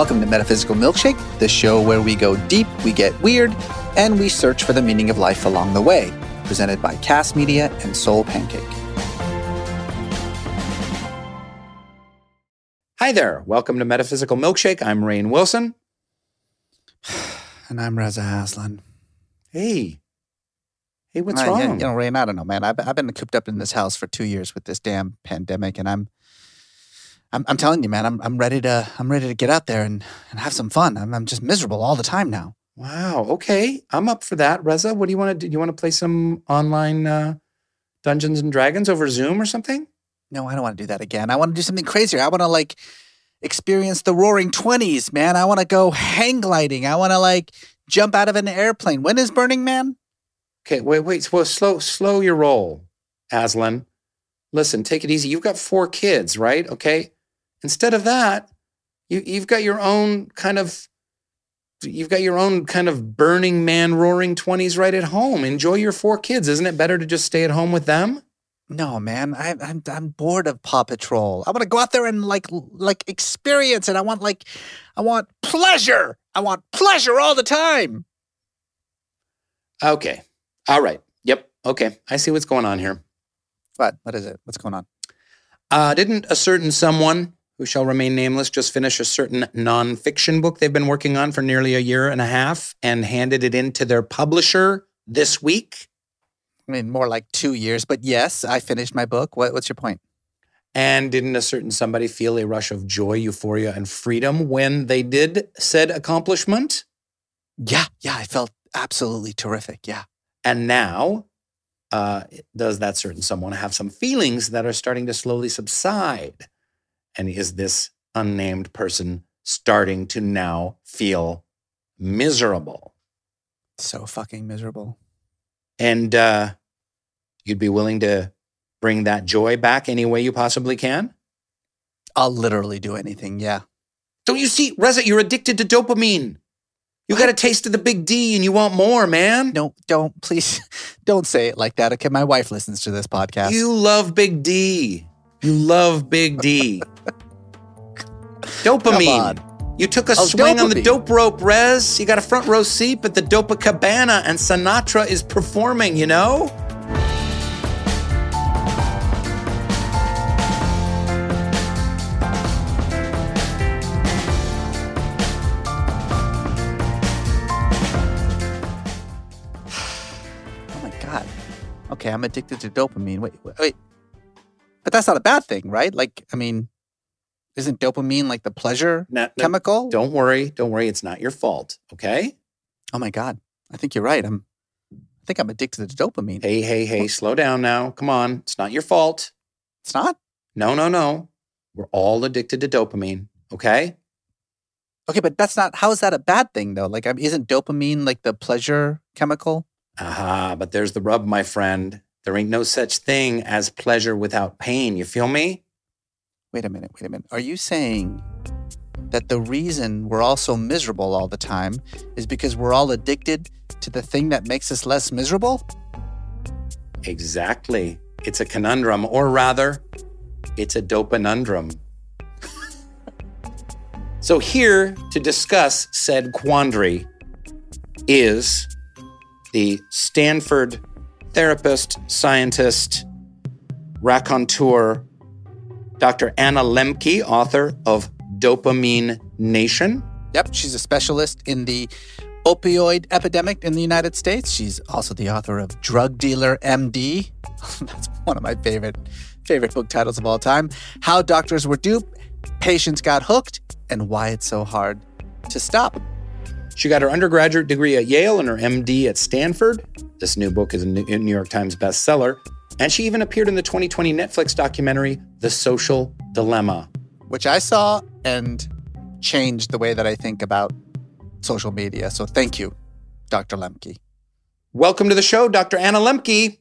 Welcome to Metaphysical Milkshake, the show where we go deep, we get weird, and we search for the meaning of life along the way. Presented by Kast Media and Soul Pancake. Hi there. Welcome to Metaphysical Milkshake. I'm Rainn Wilson. And I'm Reza Aslan. Hey. Hey, what's Uh, wrong? you know, Rainn, I don't know, man. I've, I've been cooped up in this house for two years with this damn pandemic, and I'm, I'm, I'm telling you, man, I'm, I'm ready to, I'm ready to get out there and, and have some fun. I'm, I'm just miserable all the time now. Wow. Okay. I'm up for that. Reza, what do you want to do? You want to play some online uh, Dungeons and Dragons over Zoom or something? No, I don't want to do that again. I want to do something crazier. I want to like experience the Roaring Twenties, man. I want to go hang gliding. I want to like jump out of an airplane. When is Burning Man? Okay. Wait, wait. Well, slow, slow your roll, Aslan. Listen, take it easy. You've got four kids, right? Okay. Instead of that, you, you've got your own kind of, you've got your own kind of Burning Man, Roaring Twenties right at home. Enjoy your four kids. Isn't it better to just stay at home with them? No, man. I, I'm I'm bored of Paw Patrol. I want to go out there and like like experience it. I want like I want pleasure. I want pleasure all the time. Okay. All right. Yep. Okay. I see what's going on here. What? What is it? What's going on? Uh, didn't a certain someone who shall remain nameless just finish a certain nonfiction book they've been working on for nearly a year and a half and handed it in to their publisher this week? I mean, more like two years. But yes, I finished my book. What, what's your point? And didn't a certain somebody feel a rush of joy, euphoria, and freedom when they did said accomplishment? Yeah, yeah. I felt absolutely terrific. Yeah. And now, uh, does that certain someone have some feelings that are starting to slowly subside? And is this unnamed person starting to now feel miserable? So fucking miserable. And uh, you'd be willing to bring that joy back any way you possibly can? I'll literally do anything. Yeah. Don't you see, Reza, you're addicted to dopamine. You got a taste of the big D and you want more, man. No, don't please don't say it like that. Okay. My wife listens to this podcast. You love Big D. You love Big D. Dopamine. You took a Oh, swing on the dope rope, Rez. You got a front row seat, but the Dopacabana and Sinatra is performing, you know? Oh my god. Okay, I'm addicted to dopamine. Wait, wait, wait. But that's not a bad thing, right? Like, I mean, isn't dopamine like the pleasure No, no, chemical? Don't worry. Don't worry. It's not your fault, okay? Oh my god. I think you're right. I'm I think I'm addicted to dopamine. Hey, hey, hey, slow down now. Come on. It's not your fault. It's not? No, no, no. We're all addicted to dopamine, okay? Okay, but that's not how is that a bad thing though? Like isn't dopamine like the pleasure chemical? Aha, but there's the rub, my friend. There ain't no such thing as pleasure without pain. You feel me? Wait a minute, wait a minute. Are you saying that the reason we're all so miserable all the time is because we're all addicted to the thing that makes us less miserable? Exactly. It's a conundrum, or rather, it's a dopanundrum. so, here to discuss said quandary is the Stanford therapist, scientist, raconteur, Dr. Anna Lembke, author of Dopamine Nation. Yep, she's a specialist in the opioid epidemic in the United States. She's also the author of Drug Dealer MD. That's one of my favorite favorite book titles of all time. How doctors were duped, patients got hooked, and why it's so hard to stop. She got her undergraduate degree at Yale and her MD at Stanford. This new book is a New York Times bestseller. And she even appeared in the 2020 Netflix documentary, The Social Dilemma, which I saw and changed the way that I think about social media. So thank you, Dr. Lembke. Welcome to the show, Dr. Anna Lembke.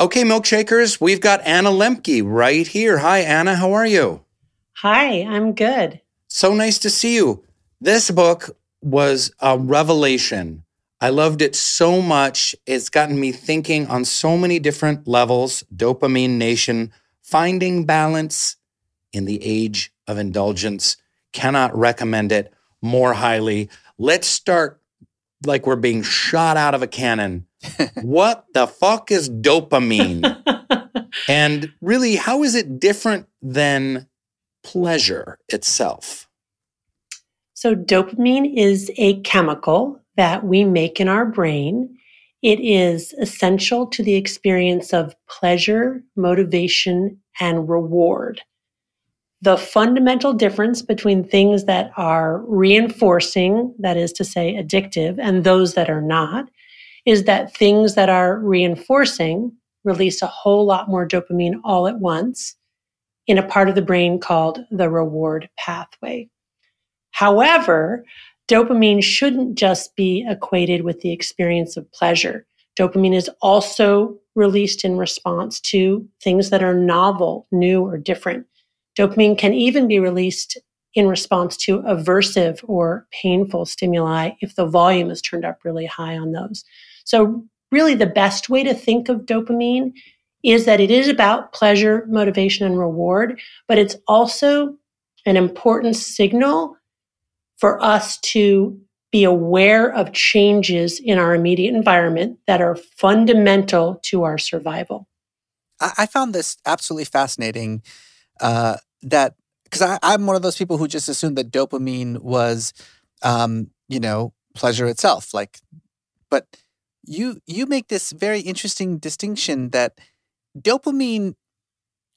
Okay, milkshakers, we've got Anna Lembke right here. Hi, Anna. How are you? Hi, I'm good. So nice to see you. This book was a revelation. I loved it so much. It's gotten me thinking on so many different levels. Dopamine Nation, finding balance in the age of indulgence. Cannot recommend it more highly. Let's start like we're being shot out of a cannon. what the fuck is dopamine? and really, how is it different than pleasure itself? So, dopamine is a chemical that we make in our brain. It is essential to the experience of pleasure, motivation, and reward. The fundamental difference between things that are reinforcing, that is to say, addictive, and those that are not, is that things that are reinforcing release a whole lot more dopamine all at once in a part of the brain called the reward pathway. However, dopamine shouldn't just be equated with the experience of pleasure. Dopamine is also released in response to things that are novel, new, or different. Dopamine can even be released in response to aversive or painful stimuli if the volume is turned up really high on those. So, really, the best way to think of dopamine is that it is about pleasure, motivation, and reward, but it's also an important signal for us to be aware of changes in our immediate environment that are fundamental to our survival. I found this absolutely fascinating. Uh, that because I'm one of those people who just assumed that dopamine was, um, you know, pleasure itself. Like, but you you make this very interesting distinction that dopamine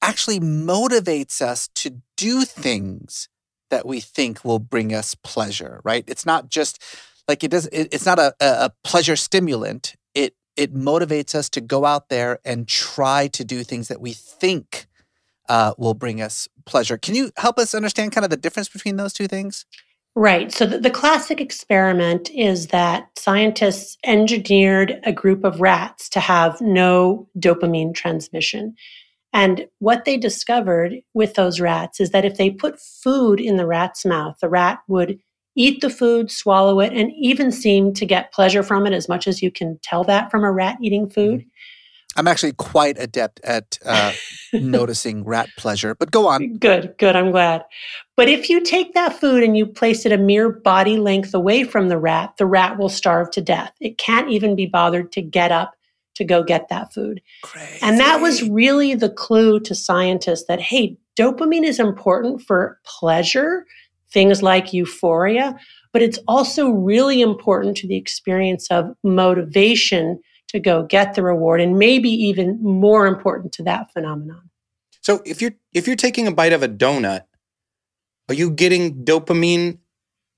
actually motivates us to do things that we think will bring us pleasure, right? It's not just like it does. It, it's not a, a pleasure stimulant. It it motivates us to go out there and try to do things that we think uh, will bring us pleasure. Can you help us understand kind of the difference between those two things? Right. So the, the, classic experiment is that scientists engineered a group of rats to have no dopamine transmission. And what they discovered with those rats is that if they put food in the rat's mouth, the rat would eat the food, swallow it, and even seem to get pleasure from it as much as you can tell that from a rat eating food. Mm-hmm. I'm actually quite adept at uh, noticing rat pleasure, but go on. Good, good. I'm glad. But if you take that food and you place it a mere body length away from the rat, the rat will starve to death. It can't even be bothered to get up to go get that food. Crazy. And that was really the clue to scientists that, hey, dopamine is important for pleasure, things like euphoria, but it's also really important to the experience of motivation to go get the reward and maybe even more important to that phenomenon. So if you're if you're taking a bite of a donut, are you getting dopamine?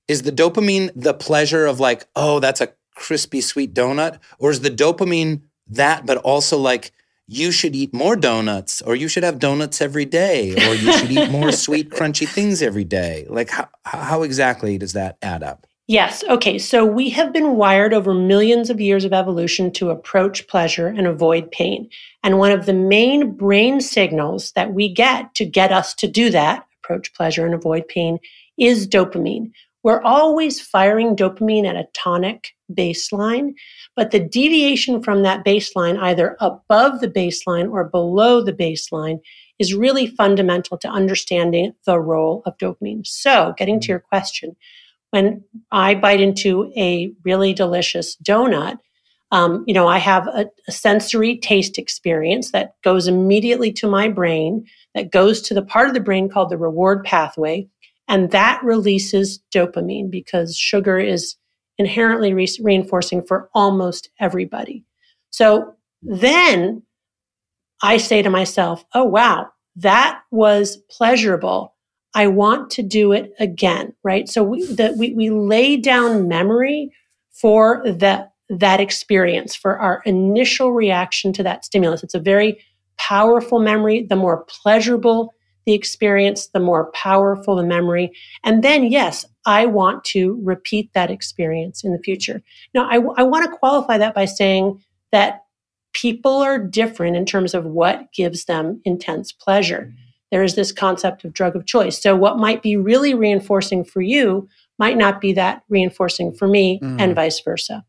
Is the dopamine the pleasure of like, oh, that's a crispy sweet donut? Or is the dopamine that, but also like you should eat more donuts or you should have donuts every day or you should eat more sweet crunchy things every day like how, how exactly does that add up Yes. Okay. So we have been wired over millions of years of evolution to approach pleasure and avoid pain. And one of the main brain signals that we get to get us to do that, approach pleasure and avoid pain, is dopamine. We're always firing dopamine at a tonic baseline, but the deviation from that baseline, either above the baseline or below the baseline, is really fundamental to understanding the role of dopamine. So, getting to mm-hmm. your question, when I bite into a really delicious donut, Um, you know, I have a, a sensory taste experience that goes immediately to my brain, that goes to the part of the brain called the reward pathway, and that releases dopamine because sugar is inherently re- reinforcing for almost everybody. So then I say to myself, oh, wow, that was pleasurable. I want to do it again, right? So we, the, we, we lay down memory for the, that experience, for our initial reaction to that stimulus. It's a very powerful memory. The more pleasurable the experience, the more powerful the memory. And then, yes, I want to repeat that experience in the future. Now, I, I want to qualify that by saying that people are different in terms of what gives them intense pleasure. Mm-hmm. There is this concept of drug of choice. So, what might be really reinforcing for you might not be that reinforcing for me, mm. and vice versa.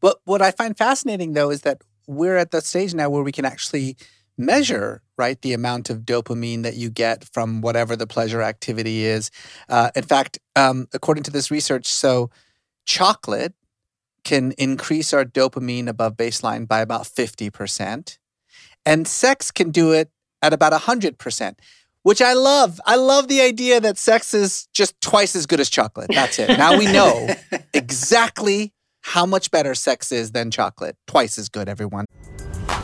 Well, what I find fascinating though is that we're at the stage now where we can actually measure right the amount of dopamine that you get from whatever the pleasure activity is uh, in fact um, according to this research so chocolate can increase our dopamine above baseline by about 50%. And sex can do it at about 100%, which I love. I love the idea that sex is just twice as good as chocolate. That's it. Now we know exactly how much better sex is than chocolate. Twice as good, everyone.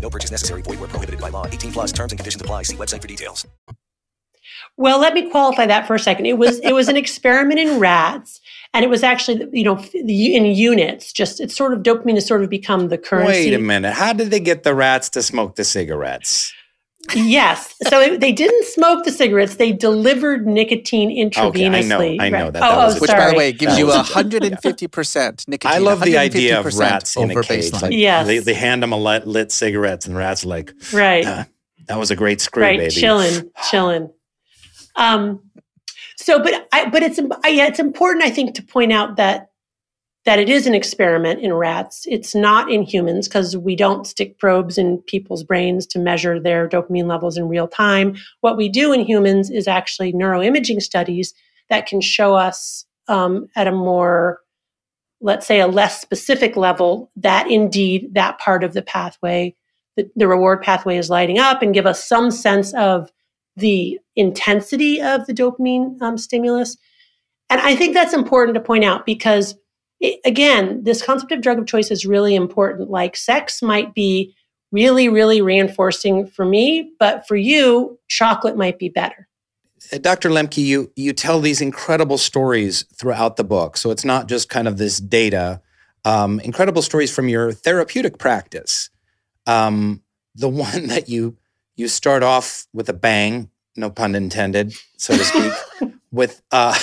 No purchase necessary. Void where prohibited by law. 18 plus terms and conditions apply. See website for details. Well, let me qualify that for a second. It was it was an experiment in rats, and it was actually you know in units. Just it's sort of dopamine has sort of become the currency. Wait a minute. How did they get the rats to smoke the cigarettes? Yes. So it, they didn't smoke the cigarettes. They delivered nicotine intravenously. Okay, I know. I know right. that. Oh, that oh, which, by the way, gives you 150% nicotine. I love the idea of rats in a cage. Like, yes. They, they, hand them a lit, lit cigarettes, and the rats like, right. Uh, that was a great screw, right. baby. Chilling, chilling. Um, so, but I, but it's, I, yeah, it's important, I think, to point out that that it is an experiment in rats. It's not in humans because we don't stick probes in people's brains to measure their dopamine levels in real time. What we do in humans is actually neuroimaging studies that can show us um, at a more, let's say, a less specific level that indeed that part of the pathway, the, the reward pathway is lighting up and give us some sense of the intensity of the dopamine um, stimulus. And I think that's important to point out because it, again, this concept of drug of choice is really important. Like sex might be really, really reinforcing for me, but for you, chocolate might be better. Uh, Dr. Lembke, you you tell these incredible stories throughout the book. So it's not just kind of this data. Um, incredible stories from your therapeutic practice. Um, the one that you you start off with a bang, no pun intended, so to speak, with uh,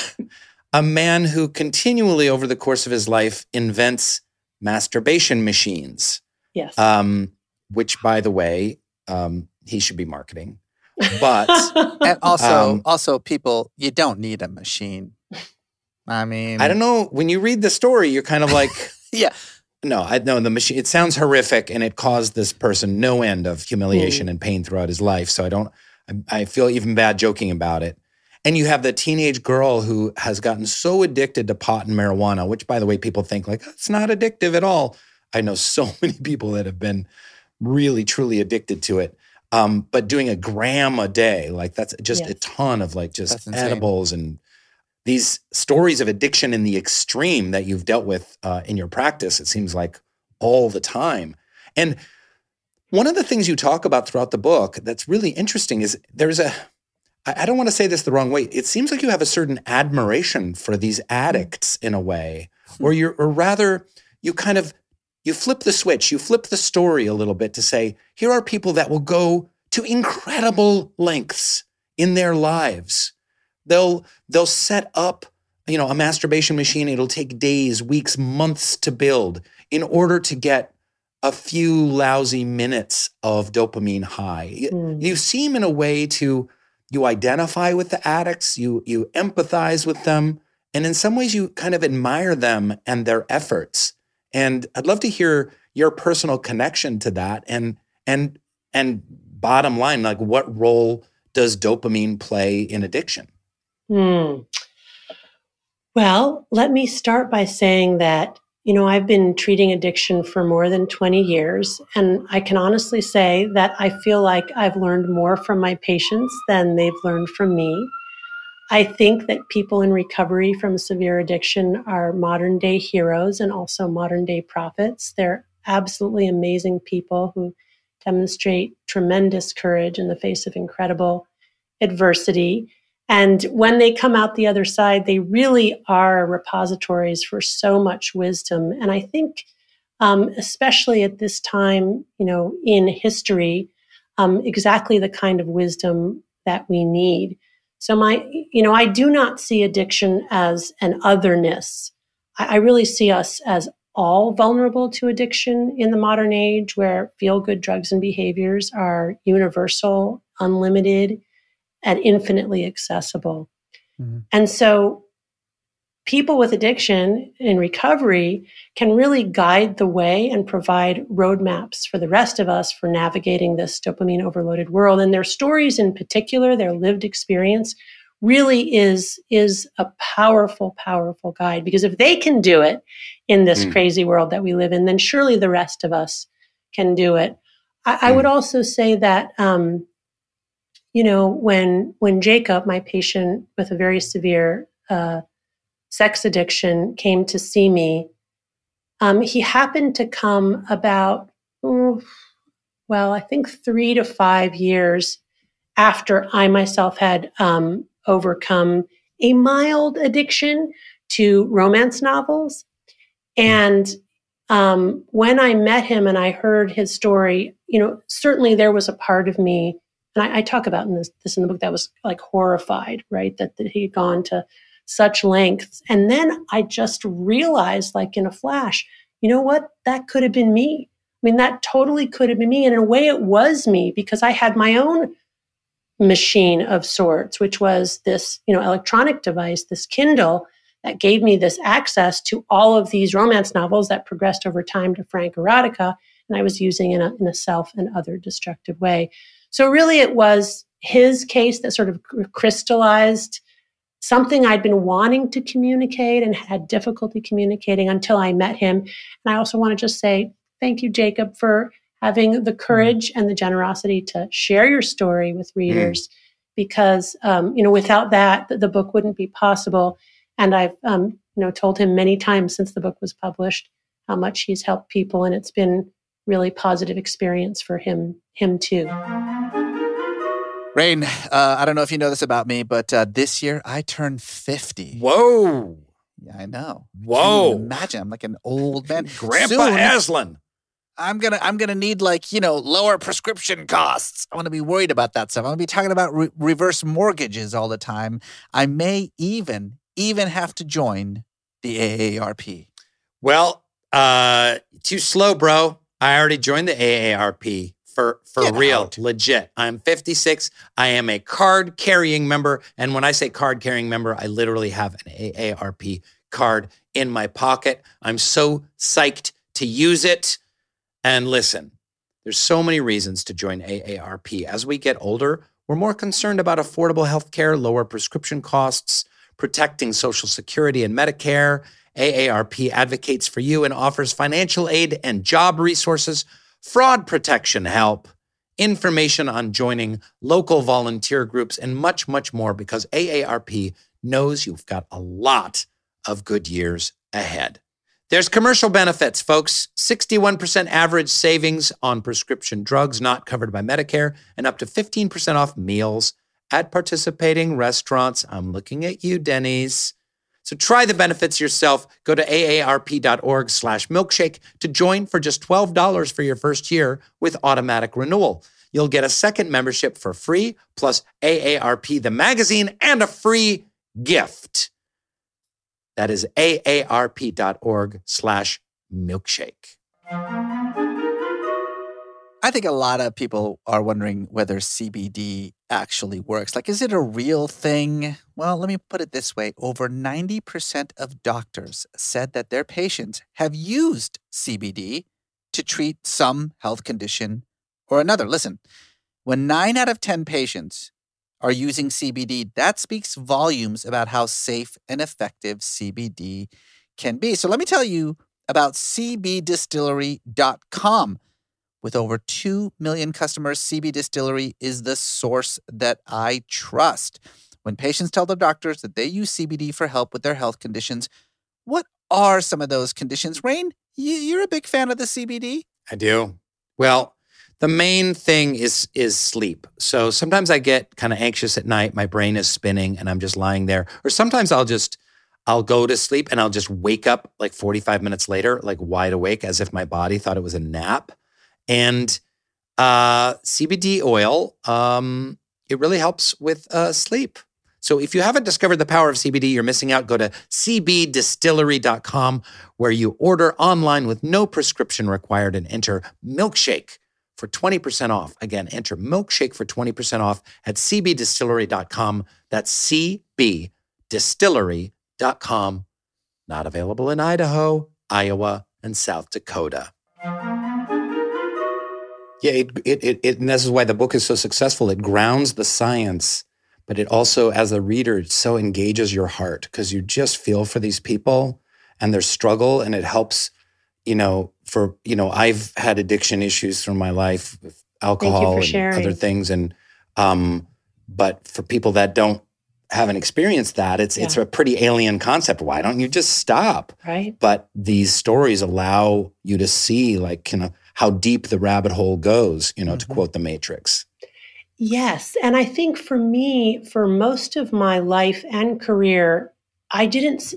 a man who continually over the course of his life invents masturbation machines. Yes. Um, which, by the way, um, he should be marketing. But and also, um, also, people, you don't need a machine. I mean, I don't know. When you read the story, you're kind of like, yeah. No, I know the machine. It sounds horrific, and it caused this person no end of humiliation mm. and pain throughout his life. So I don't. I, I feel even bad joking about it. And you have the teenage girl who has gotten so addicted to pot and marijuana, which, by the way, people think like it's not addictive at all. I know so many people that have been really, truly addicted to it. Um, but doing a gram a day, like that's just yes. a ton of like just edibles and these stories of addiction in the extreme that you've dealt with uh, in your practice. It seems like all the time. And One of the things you talk about throughout the book that's really interesting is there's a, I don't want to say this the wrong way. It seems like you have a certain admiration for these addicts in a way, or you're, or rather, you kind of, you flip the switch, you flip the story a little bit to say, here are people that will go to incredible lengths in their lives. They'll, they'll set up, you know, a masturbation machine. It'll take days, weeks, months to build in order to get a few lousy minutes of dopamine high. Mm. You seem in a way to you identify with the addicts, you you empathize with them, and in some ways you kind of admire them and their efforts. And I'd love to hear your personal connection to that and and and bottom line like what role does dopamine play in addiction? Hmm. Well, let me start by saying that you know, I've been treating addiction for more than 20 years, and I can honestly say that I feel like I've learned more from my patients than they've learned from me. I think that people in recovery from severe addiction are modern day heroes and also modern day prophets. They're absolutely amazing people who demonstrate tremendous courage in the face of incredible adversity. And when they come out the other side, they really are repositories for so much wisdom. And I think, um, especially at this time, you know, in history, um, exactly the kind of wisdom that we need. So my, you know, I do not see addiction as an otherness. I, I really see us as all vulnerable to addiction in the modern age where feel good drugs and behaviors are universal, unlimited, and infinitely accessible. Mm-hmm. And so people with addiction in recovery can really guide the way and provide roadmaps for the rest of us for navigating this dopamine overloaded world. And their stories in particular, their lived experience, really is is a powerful powerful guide because if they can do it in this mm. crazy world that we live in then surely the rest of us can do it i, mm. I would also say that um, you know, when when Jacob, my patient with a very severe uh, sex addiction, came to see me, um, he happened to come about, well, I think three to five years after I myself had um, overcome a mild addiction to romance novels. And um, when I met him and I heard his story, you know, certainly there was a part of me and I, I talk about in this, this in the book that was like horrified, right? That, that he'd gone to such lengths. And then I just realized, like in a flash, you know what? That could have been me. I mean, that totally could have been me. And in a way, it was me because I had my own machine of sorts, which was this, you know, electronic device, this Kindle that gave me this access to all of these romance novels that progressed over time to frank erotica. And I was using in a, in a self and other destructive way. So really it was his case that sort of crystallized something I'd been wanting to communicate and had difficulty communicating until I met him. And I also want to just say thank you, Jacob, for having the courage and the generosity to share your story with readers. Mm. Because um, you know, without that, the, the, book wouldn't be possible. And I've um, you know told him many times since the book was published how much he's helped people, and it's been really positive experience for him him too. Rainn, uh, I don't know if you know this about me, but uh, this year I turned 50. Whoa. Yeah, I know. Whoa. imagine I'm like an old man. Grandpa Soon, Aslan. I'm gonna I'm gonna need like you know lower prescription costs. I want to be worried about that stuff. I'm gonna be talking about re- reverse mortgages all the time. I may even even have to join the AARP. Well, uh, too slow, bro. I already joined the AARP for for Get real, out. legit. I'm 56. I am a card carrying member, and when I say card carrying member, I literally have an AARP card in my pocket. I'm so psyched to use it. And listen, there's so many reasons to join AARP. As we get older, we're more concerned about affordable health care, lower prescription costs, protecting Social Security and Medicare. AARP advocates for you and offers financial aid and job resources fraud protection help, information on joining local volunteer groups, and much, much more because AARP knows you've got a lot of good years ahead. There's commercial benefits, folks. 61% average savings on prescription drugs not covered by Medicare and up to 15% off meals at participating restaurants. I'm looking at you, Denny's. So try the benefits yourself. Go to aarp.org slash milkshake to join for just $12 for your first year with automatic renewal. You'll get a second membership for free, plus AARP, the magazine, and a free gift. That is aarp.org slash milkshake. I think a lot of people are wondering whether CBD actually works. Like, is it a real thing? Well, let me put it this way over 90% of doctors said that their patients have used CBD to treat some health condition or another. Listen, when nine out of 10 patients are using CBD, that speaks volumes about how safe and effective CBD can be. So let me tell you about cbdistillery.com. With over 2 million customers, CB Distillery is the source that I trust. When patients tell their doctors that they use CBD for help with their health conditions, what are some of those conditions? Rainn, you're a big fan of the CBD? I do. Well, the main thing is is sleep. So sometimes I get kind of anxious at night, my brain is spinning and I'm just lying there. Or sometimes I'll just I'll go to sleep and I'll just wake up like 45 minutes later like wide awake as if my body thought it was a nap. And uh, CBD oil um, it really helps with uh, sleep. So if you haven't discovered the power of CBD, you're missing out. Go to cbdistillery.com where you order online with no prescription required and enter milkshake for 20% off. Again, enter milkshake for 20% off at cbdistillery.com. That's cbdistillery.com. Not available in Idaho, Iowa, and South Dakota. Yeah, it, it, it, it, and this is why the book is so successful. It grounds the science, but it also, as a reader, it so engages your heart because you just feel for these people and their struggle, and it helps you know, for you know, I've had addiction issues through my life with alcohol and other things, and um, but for people that don't haven't experienced that, it's yeah. it's a pretty alien concept. Why don't you just stop? Right. But these stories allow you to see, like, you know, how deep the rabbit hole goes. You know, mm-hmm. to quote the Matrix. Yes, and I think for me, for most of my life and career, I didn't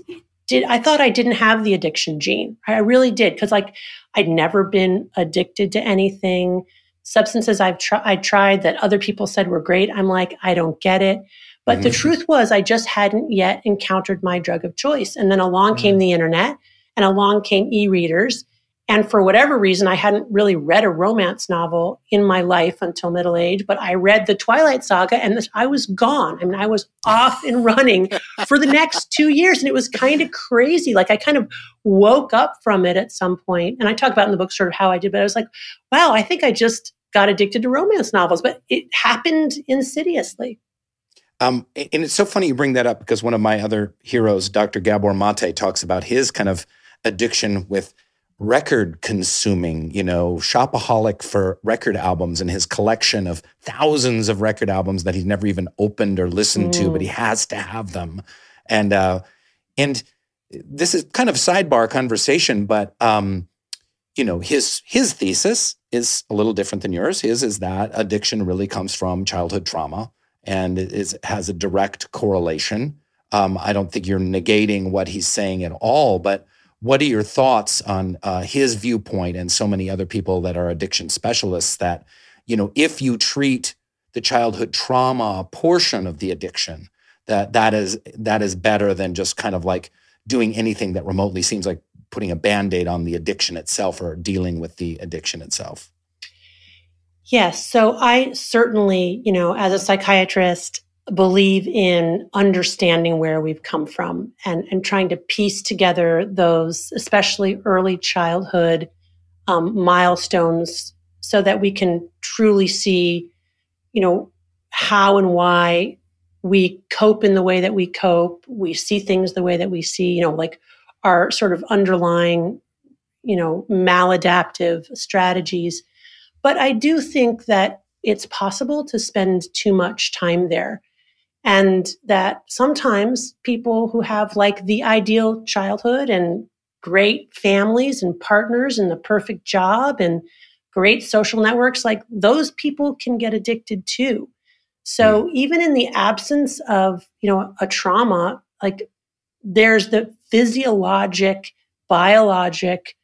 did I thought I didn't have the addiction gene. I really did because like I'd never been addicted to anything. Substances I've tried I tried that other people said were great. I'm like I don't get it. But mm-hmm. the truth was I just hadn't yet encountered my drug of choice. And then along mm-hmm. came the internet and along came e-readers and for whatever reason, I hadn't really read a romance novel in my life until middle age, but I read the Twilight Saga and I was gone. I mean, I was off and running for the next two years. And it was kind of crazy. Like I kind of woke up from it at some point, And I talk about in the book sort of how I did, but I was like, wow, I think I just got addicted to romance novels, but it happened insidiously. Um, and it's so funny you bring that up because one of my other heroes, Dr. Gabor Mate, talks about his kind of addiction with record consuming, you know, shopaholic for record albums and his collection of thousands of record albums that he's never even opened or listened mm. to, but he mm. has to have them. And uh, and this is kind of sidebar conversation, but um, you know, his his thesis is a little different than yours. His is that addiction really comes from childhood trauma and it is, has a direct correlation. Um, I don't think you're negating what he's saying at all, but what are your thoughts on uh, his viewpoint and so many other people that are addiction specialists that, you know, if you treat the childhood trauma portion of the addiction, that that is that is better than just kind of like doing anything that remotely seems like putting a band-aid on the addiction itself or dealing with the addiction itself. Yes. So I certainly, you know, as a psychiatrist, believe in understanding where we've come from and, and trying to piece together those, especially early childhood um, milestones, so that we can truly see, you know, how and why we cope in the way that we cope. We see things the way that we see, you know, like our sort of underlying, you know, maladaptive strategies. But I do think that it's possible to spend too much time there and that sometimes people who have like the ideal childhood and great families and partners and the perfect job and great social networks, like those people can get addicted too. So hmm. even in the absence of, you know, a trauma, like there's the physiologic, biologic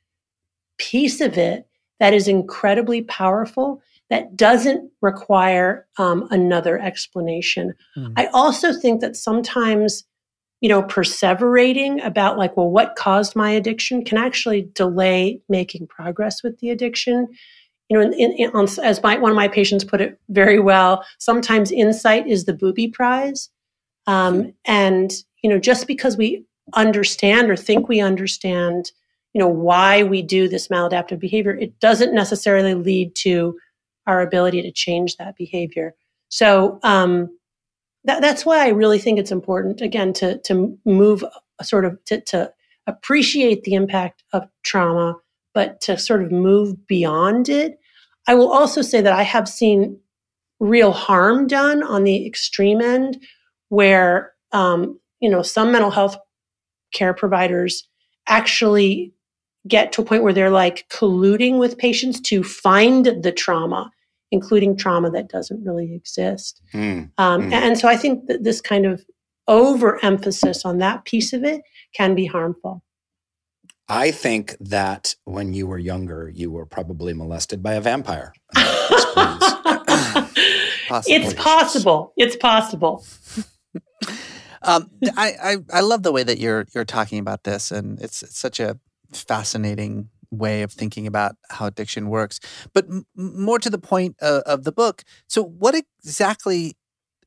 piece of it that is incredibly powerful that doesn't require um, another explanation. Mm. I also think that sometimes, you know, perseverating about like, well, what caused my addiction can actually delay making progress with the addiction. You know, in, in, on, as my, one of my patients put it very well, sometimes insight is the booby prize. Um, mm. And, you know, just because we understand or think we understand, you know, why we do this maladaptive behavior, it doesn't necessarily lead to our ability to change that behavior. So um, that, that's why I really think it's important, again, to, to move sort of to, to appreciate the impact of trauma, but to sort of move beyond it. I will also say that I have seen real harm done on the extreme end where, um, you know, some mental health care providers actually get to a point where they're like colluding with patients to find the trauma including trauma that doesn't really exist. Mm. Um, mm. And so I think that this kind of overemphasis on that piece of it can be harmful. I think that when you were younger, you were probably molested by a vampire. it's possible. It's possible. um, I, I, I love the way that you're you're talking about this, and it's, it's such a fascinating way of thinking about how addiction works. But m- more to the point uh, of the book, so what exactly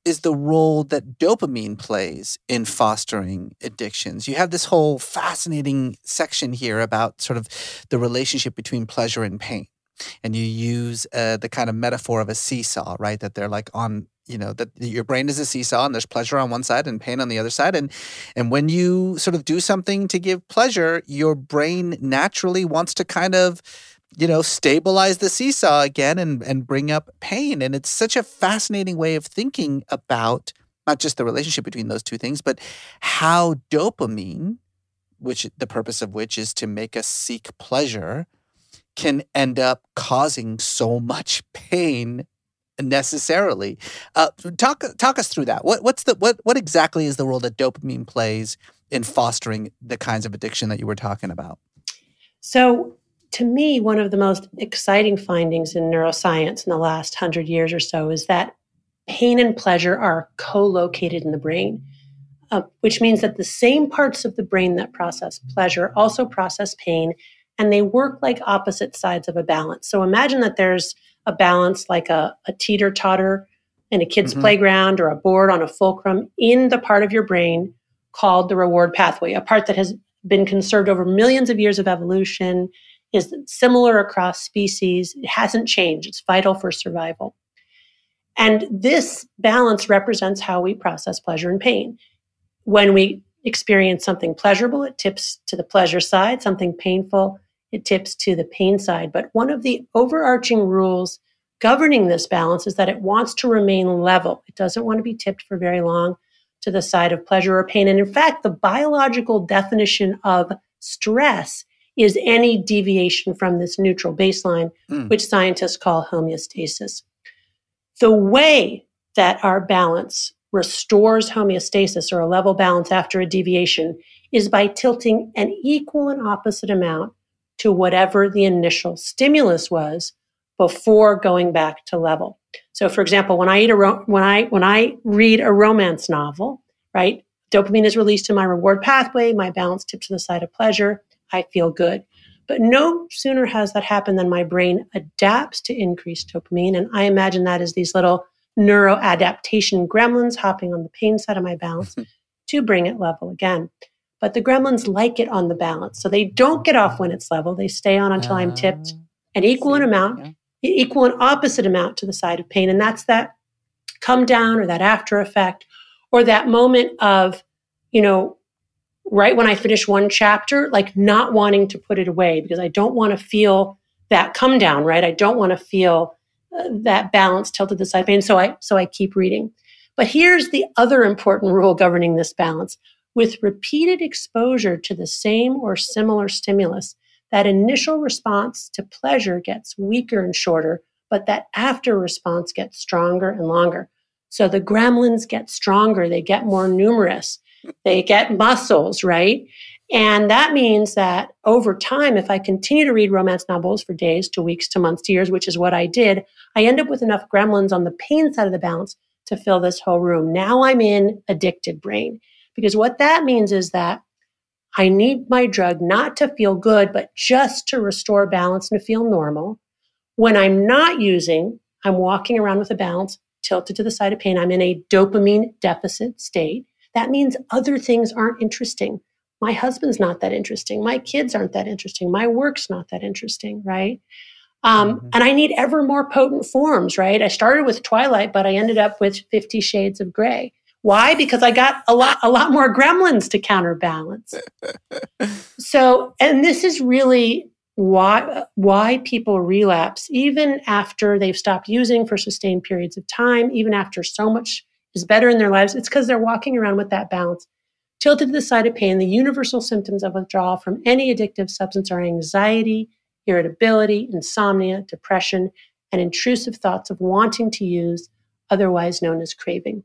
is the role that dopamine plays in fostering addictions? You have this whole fascinating section here about sort of the relationship between pleasure and pain. And you use uh, the kind of metaphor of a seesaw, right? That they're like on you know that your brain is a seesaw and there's pleasure on one side and pain on the other side. And and when you sort of do something to give pleasure your brain naturally wants to kind of you know stabilize the seesaw again and and bring up pain. And it's such a fascinating way of thinking about not just the relationship between those two things but how dopamine which the purpose of which is to make us seek pleasure can end up causing so much pain necessarily. Uh, talk talk us through that. What what's the what what exactly is the role that dopamine plays in fostering the kinds of addiction that you were talking about? So, to me, one of the most exciting findings in neuroscience in the last hundred years or so is that pain and pleasure are co-located in the brain. Uh, which means that the same parts of the brain that process pleasure also process pain, and they work like opposite sides of a balance. So imagine that there's a balance like a, a teeter totter in a kid's mm-hmm. playground or a board on a fulcrum in the part of your brain called the reward pathway, a part that has been conserved over millions of years of evolution, is similar across species. It hasn't changed. It's vital for survival. And this balance represents how we process pleasure and pain. When we experience something pleasurable, it tips to the pleasure side, something painful, it tips to the pain side. But one of the overarching rules governing this balance is that it wants to remain level. It doesn't want to be tipped for very long to the side of pleasure or pain. And in fact, the biological definition of stress is any deviation from this neutral baseline, mm. which scientists call homeostasis. The way that our balance restores homeostasis or a level balance after a deviation is by tilting an equal and opposite amount to whatever the initial stimulus was before going back to level. So, for example, when I eat a ro- when I when I read a romance novel, right, dopamine is released in my reward pathway. My balance tips to the side of pleasure. I feel good. But no sooner has that happened than my brain adapts to increased dopamine, and I imagine that as these little neuroadaptation gremlins hopping on the pain side of my balance to bring it level again but the gremlins like it on the balance. So they don't get off when it's level. They stay on until uh, I'm tipped ah, an equal an amount, equal and opposite amount to the side of pain. And that's that come down or that after effect or that moment of, you know, right when I finish one chapter, like not wanting to put it away because I don't want to feel that come down, right? I don't want to feel uh, that balance tilted the side pain. So I, so I keep reading. But here's the other important rule governing this balance with repeated exposure to the same or similar stimulus, that initial response to pleasure gets weaker and shorter, but that after response gets stronger and longer. So the gremlins get stronger, they get more numerous, they get muscles, right? And that means that over time, if I continue to read romance novels for days to weeks to months to years, which is what I did, I end up with enough gremlins on the pain side of the balance to fill this whole room. Now I'm in addicted brain. Because what that means is that I need my drug not to feel good, but just to restore balance and to feel normal. When I'm not using, I'm walking around with a balance tilted to the side of pain. I'm in a dopamine deficit state. That means other things aren't interesting. My husband's not that interesting. My kids aren't that interesting. My work's not that interesting, right? Um, mm-hmm. And I need ever more potent forms, right? I started with Twilight, but I ended up with Fifty Shades of Grey. Why? Because I got a lot, a lot more gremlins to counterbalance. so, and this is really why why people relapse even after they've stopped using for sustained periods of time, even after so much is better in their lives. It's because they're walking around with that balance tilted to the side of pain. The universal symptoms of withdrawal from any addictive substance are anxiety, irritability, insomnia, depression, and intrusive thoughts of wanting to use, otherwise known as craving.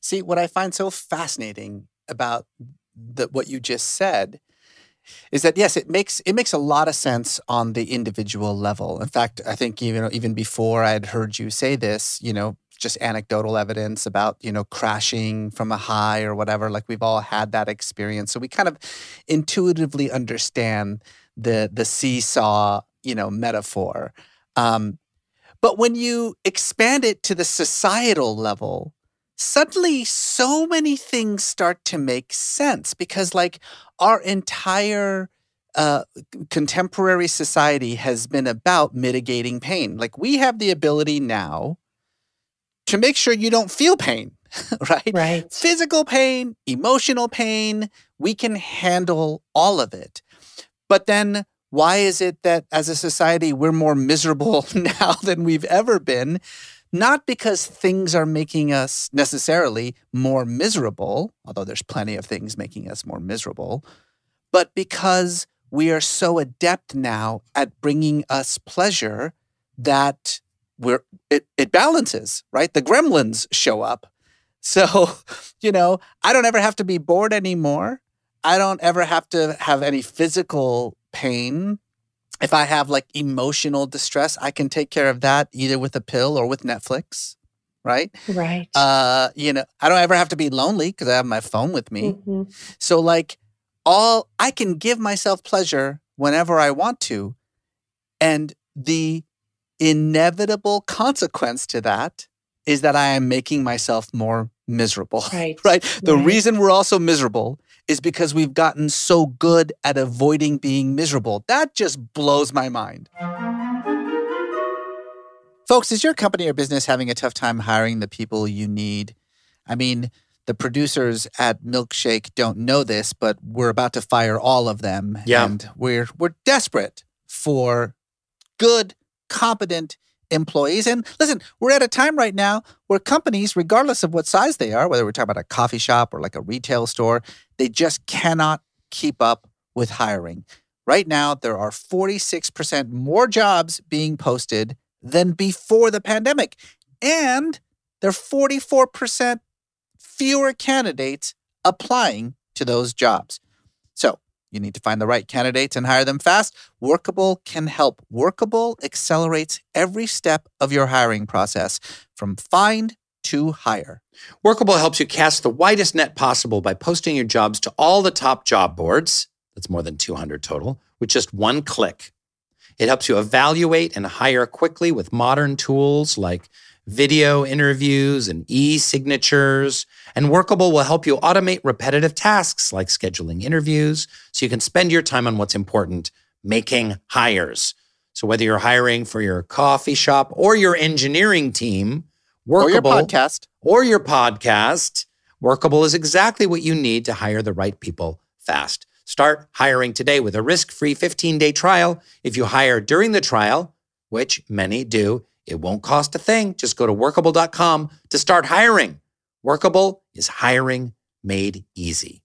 See, what I find so fascinating about the, what you just said is that yes, it makes it makes a lot of sense on the individual level. In fact, I think even even before I had heard you say this, you know, just anecdotal evidence about you know crashing from a high or whatever. Like we've all had that experience, so we kind of intuitively understand the the seesaw you know metaphor. Um, but when you expand it to the societal level, suddenly so many things start to make sense because like our entire uh, contemporary society has been about mitigating pain. Like we have the ability now to make sure you don't feel pain right? Right. Physical pain emotional pain we can handle all of it. But then why is it that as a society we're more miserable now than we've ever been not because things are making us necessarily more miserable, although there's plenty of things making us more miserable, but because we are so adept now at bringing us pleasure that we're it, it balances, right? The gremlins show up. So, you know, I don't ever have to be bored anymore. I don't ever have to have any physical pain if I have like emotional distress, I can take care of that either with a pill or with Netflix. Right. Right. Uh, you know, I don't ever have to be lonely because I have my phone with me. Mm-hmm. So, like, all I can give myself pleasure whenever I want to. And the inevitable consequence to that is that I am making myself more miserable. Right. right? The right. reason we're also miserable is because we've gotten so good at avoiding being miserable. That just blows my mind. Folks, is your company or business having a tough time hiring the people you need? I mean, the producers at Milkshake don't know this, but we're about to fire all of them. Yeah. And we're we're desperate for good, competent employees. And listen, we're at a time right now where companies, regardless of what size they are, whether we're talking about a coffee shop or like a retail store, they just cannot keep up with hiring. Right now, there are 46% more jobs being posted than before the pandemic. And there are 44% fewer candidates applying to those jobs. So you need to find the right candidates and hire them fast. Workable can help. Workable accelerates every step of your hiring process from find to hire. Workable helps you cast the widest net possible by posting your jobs to all the top job boards. That's more than 200 total, with just one click. It helps you evaluate and hire quickly with modern tools like video interviews and e signatures. And Workable will help you automate repetitive tasks like scheduling interviews so you can spend your time on what's important, making hires. So whether you're hiring for your coffee shop or your engineering team, Workable or your podcast, or your podcast, Workable is exactly what you need to hire the right people fast. Start hiring today with a risk-free 15-day trial. If you hire during the trial, which many do, it won't cost a thing. Just go to workable.com to start hiring. Workable is hiring made easy.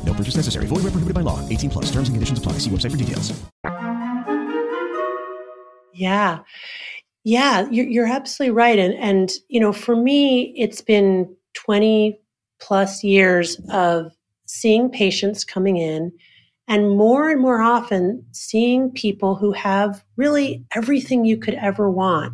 No purchase necessary. Void where prohibited by law. 18 plus. Terms and conditions apply. See website for details. Yeah. Yeah, you're, you're absolutely right. And, and, you know, for me, it's been 20 plus years of seeing patients coming in and more and more often seeing people who have really everything you could ever want.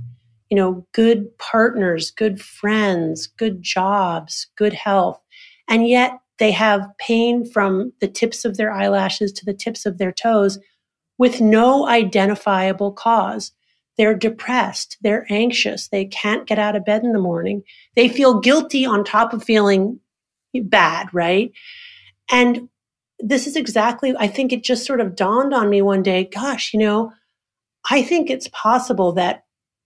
You know, good partners, good friends, good jobs, good health. And yet they have pain from the tips of their eyelashes to the tips of their toes with no identifiable cause. They're depressed. They're anxious. They can't get out of bed in the morning. They feel guilty on top of feeling bad, right? And this is exactly, I think it just sort of dawned on me one day gosh, you know, I think it's possible that,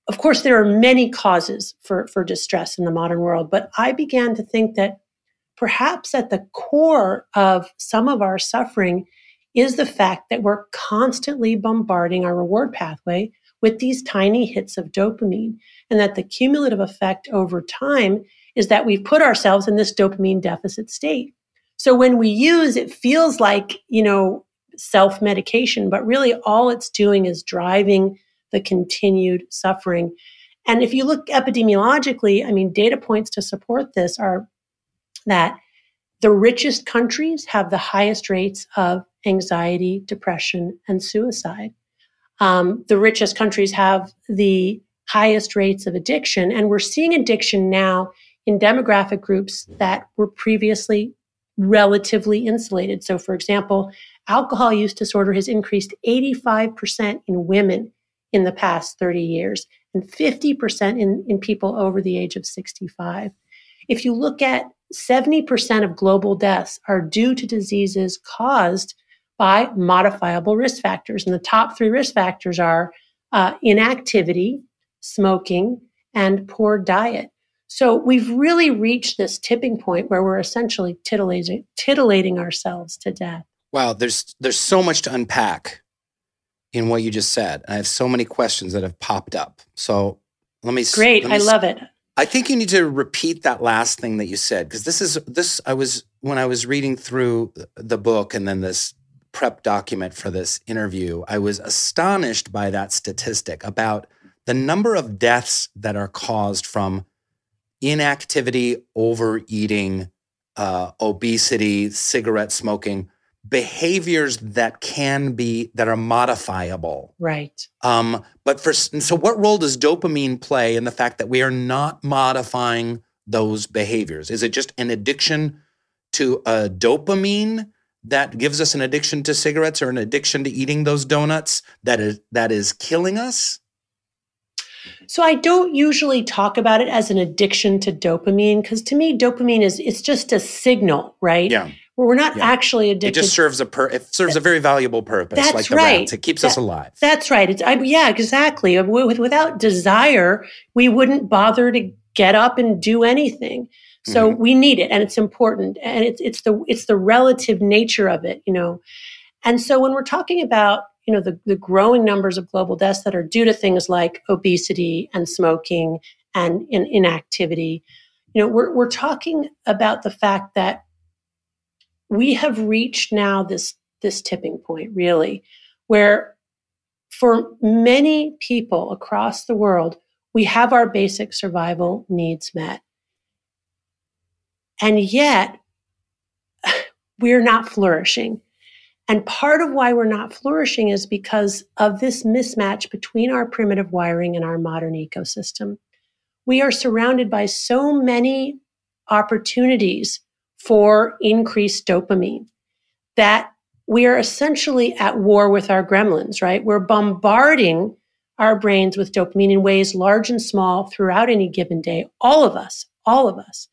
of course, there are many causes for, for distress in the modern world, but I began to think that perhaps at the core of some of our suffering is the fact that we're constantly bombarding our reward pathway with these tiny hits of dopamine, and that the cumulative effect over time is that we've put ourselves in this dopamine deficit state. So when we use, it feels like, you know, self medication, but really all it's doing is driving the continued suffering. And if you look epidemiologically, I mean, data points to support this are that the richest countries have the highest rates of anxiety, depression, and suicide um, the richest countries have the highest rates of addiction. And we're seeing addiction now in demographic groups that were previously relatively insulated. So, for example, alcohol use disorder has increased 85% in women in the past 30 years and 50% in, in people over the age of 65. If you look at 70% of global deaths are due to diseases caused by modifiable risk factors. And the top three risk factors are uh, inactivity, smoking, and poor diet. So we've really reached this tipping point where we're essentially titillating, titillating ourselves to death. Wow, there's there's so much to unpack in what you just said. I have so many questions that have popped up. So let me Great, let me, I love it. I think you need to repeat that last thing that you said because this is this I was when I was reading through the book and then this prep document for this interview, I was astonished by that statistic about the number of deaths that are caused from inactivity, overeating, uh, obesity, cigarette smoking, behaviors that can be that are modifiable. Right. Um, but for so, what role does dopamine play in the fact that we are not modifying those behaviors? Is it just an addiction to a dopamine? that gives us an addiction to cigarettes or an addiction to eating those donuts that is that is killing us? So I don't usually talk about it as an addiction to dopamine because to me dopamine is it's just a signal, right? Yeah. Where we're not yeah. actually addicted. It just serves a per- it serves a very valuable purpose. That's like the right. Rats. It keeps that, us alive. That's right. It's I, yeah, exactly. Without desire, we wouldn't bother to get up and do anything. So mm-hmm. we need it and it's important and it's it's the it's the relative nature of it, you know. And so when we're talking about, you know, the, the growing numbers of global deaths that are due to things like obesity and smoking and in, inactivity, you know, we're we're talking about the fact that we have reached now this this tipping point really where for many people across the world we have our basic survival needs met and yet, we're not flourishing. And part of why we're not flourishing is because of this mismatch between our primitive wiring and our modern ecosystem. We are surrounded by so many opportunities for increased dopamine that we are essentially at war with our gremlins, right? We're bombarding our brains with dopamine in ways large and small throughout any given day, all of us, all of us.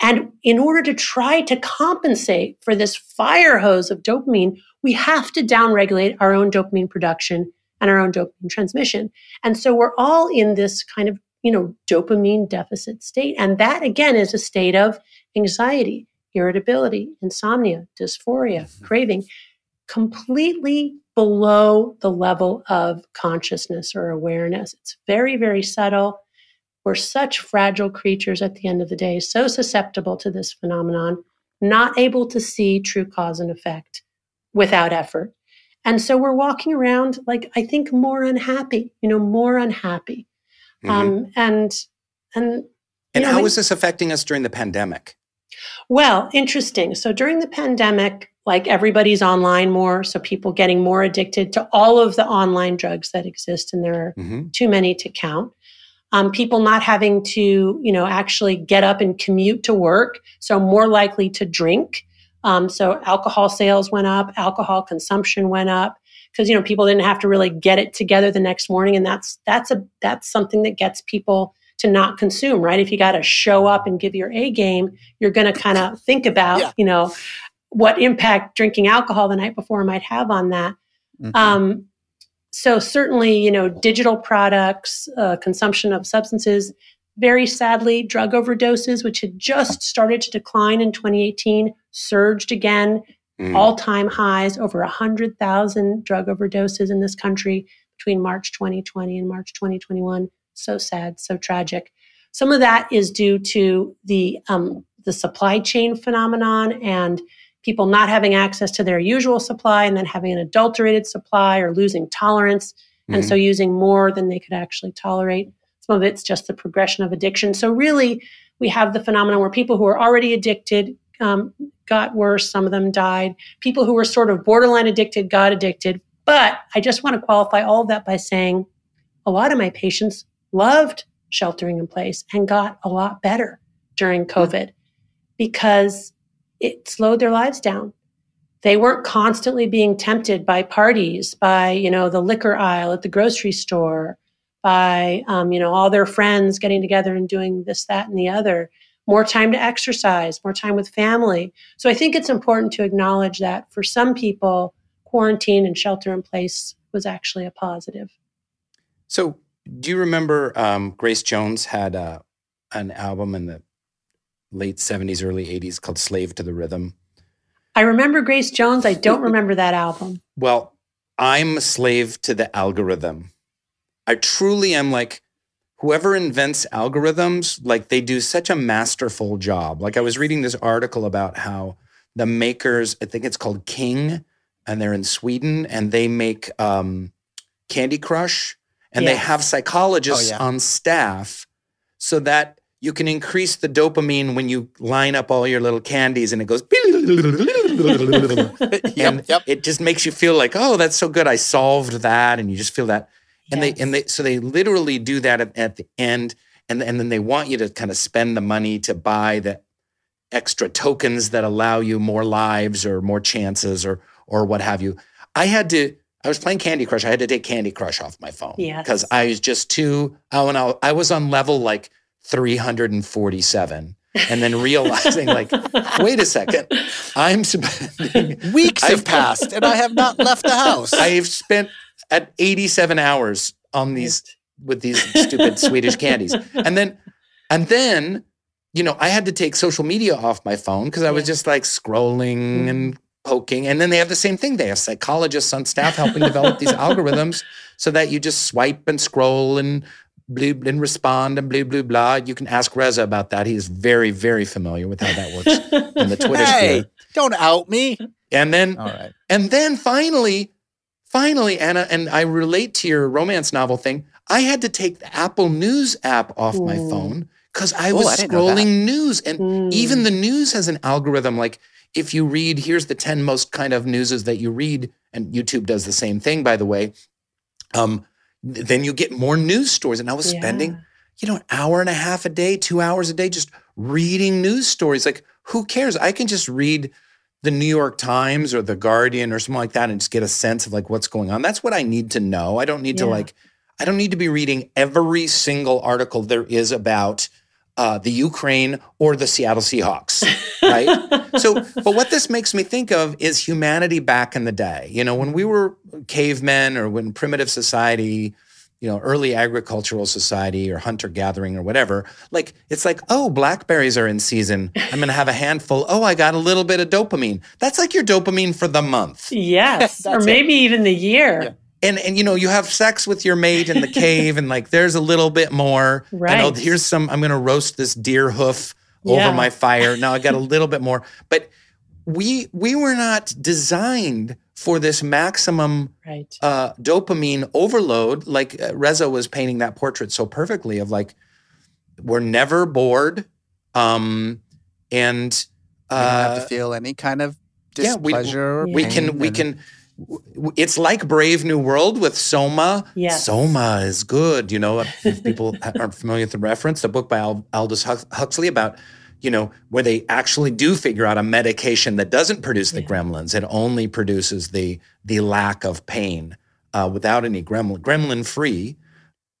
And in order to try to compensate for this fire hose of dopamine, we have to downregulate our own dopamine production and our own dopamine transmission. And so we're all in this kind of, you know, dopamine deficit state. And that again is a state of anxiety, irritability, insomnia, dysphoria, craving, completely below the level of consciousness or awareness. It's very, very subtle. We're such fragile creatures at the end of the day, so susceptible to this phenomenon, not able to see true cause and effect without effort. And so we're walking around like I think more unhappy, you know, more unhappy. Mhm. Um, and and And you know, how is this affecting us during the pandemic? Well, interesting. So during the pandemic, like everybody's online more, so people getting more addicted to all of the online drugs that exist, and there are Mhm. too many to count. Um, people not having to, you know, actually get up and commute to work, so more likely to drink. Um, so alcohol sales went up, alcohol consumption went up because you know people didn't have to really get it together the next morning, and that's that's a that's something that gets people to not consume, right? If you got to show up and give your A game, you're going to kind of think about, Yeah. you know, what impact drinking alcohol the night before might have on that. Mhm. Um, so certainly, you know, digital products, uh, consumption of substances, very sadly, drug overdoses, which had just started to decline in 2018, surged again, Mm. all-time highs, over 100,000 drug overdoses in this country between March 2020 and March 2021. So sad, so tragic. Some of that is due to the um, the supply chain phenomenon and people not having access to their usual supply and then having an adulterated supply or losing tolerance and Mhm. so using more than they could actually tolerate. Some of it's just the progression of addiction. So really, we have the phenomenon where people who are already addicted um, got worse. Some of them died. People who were sort of borderline addicted got addicted. But I just want to qualify all of that by saying a lot of my patients loved sheltering in place and got a lot better during COVID because it slowed their lives down. They weren't constantly being tempted by parties, by you know the liquor aisle at the grocery store, by um, you know all their friends getting together and doing this, that, and the other. More time to exercise, more time with family. So I think it's important to acknowledge that for some people, quarantine and shelter in place was actually a positive. So, do you remember um, Grace Jones had uh, an album in the late 70s, early 80s called Slave to the Rhythm? I remember Grace Jones. I don't remember that album. Well, I'm a slave to the algorithm. I truly am like, whoever invents algorithms, like they do such a masterful job. Like I was reading this article about how the makers, I think it's called King, and they're in Sweden, and they make um, Candy Crush, and they have psychologists Oh, yeah. on staff so that you can increase the dopamine when you line up all your little candies and it goes and Yep, yep. it just makes you feel like oh that's so good. I solved that. And you just feel that. And they and they so they literally do that at, at the end. And and then they want you to kind of spend the money to buy the extra tokens that allow you more lives or more chances or or what have you. I had to i was playing candy crush i had to take candy crush off my phone Yes. because i was just too oh and I, I was on level like 347 and then realizing like wait a second i'm spending Weeks I've- have passed and I have not left the house. I've spent at 87 hours on these with these stupid Swedish candies. And then and then, you know, I had to take social media off my phone because I was Yeah. just like scrolling and poking. And then they have the same thing. They have psychologists on staff helping develop these algorithms so that you just swipe and scroll and blue and respond and blah blah blah. You can ask Reza about that. He is very, very familiar with how that works in the Twitter hey, sphere. don't out me. And then All right. and then finally, finally, Anna, and I relate to your romance novel thing. I had to take the Apple News app off my Mm. phone because I was I didn't know that. scrolling news. And Mm. even the news has an algorithm. Like if you read, here's the 10 most kind of newses that you read, and YouTube does the same thing, by the way. Um, then you get more news stories. And I was spending, you know, an hour and a half a day, two hours a day, just reading news stories. Like, who cares? I can just read the New York Times or the Guardian or something like that and just get a sense of like what's going on. That's what I need to know. I don't need to like, I don't need to be reading every single article there is about uh, the Ukraine or the Seattle Seahawks, right? so, but what this makes me think of is humanity back in the day. You know, when we were cavemen or when primitive society, you know, early agricultural society or hunter gathering or whatever, like it's like, oh, blackberries are in season. I'm going to have a handful. Oh, I got a little bit of dopamine. That's like your dopamine for the month. Yes, or maybe it. even the year. Yeah and and you know you have sex with your mate in the cave and like there's a little bit more right and, oh, here's some i'm gonna roast this deer hoof yeah. over my fire now i got a little bit more but we we were not designed for this maximum right. uh, dopamine overload like uh, reza was painting that portrait so perfectly of like we're never bored um and uh, we don't have to uh, feel any kind of displeasure yeah, we, we can we can it's like Brave New World with Soma. Yes. Soma is good. You know, if people aren't familiar with the reference, the book by Aldous Huxley about, you know, where they actually do figure out a medication that doesn't produce the yeah. gremlins. It only produces the the lack of pain uh, without any gremlin, gremlin free.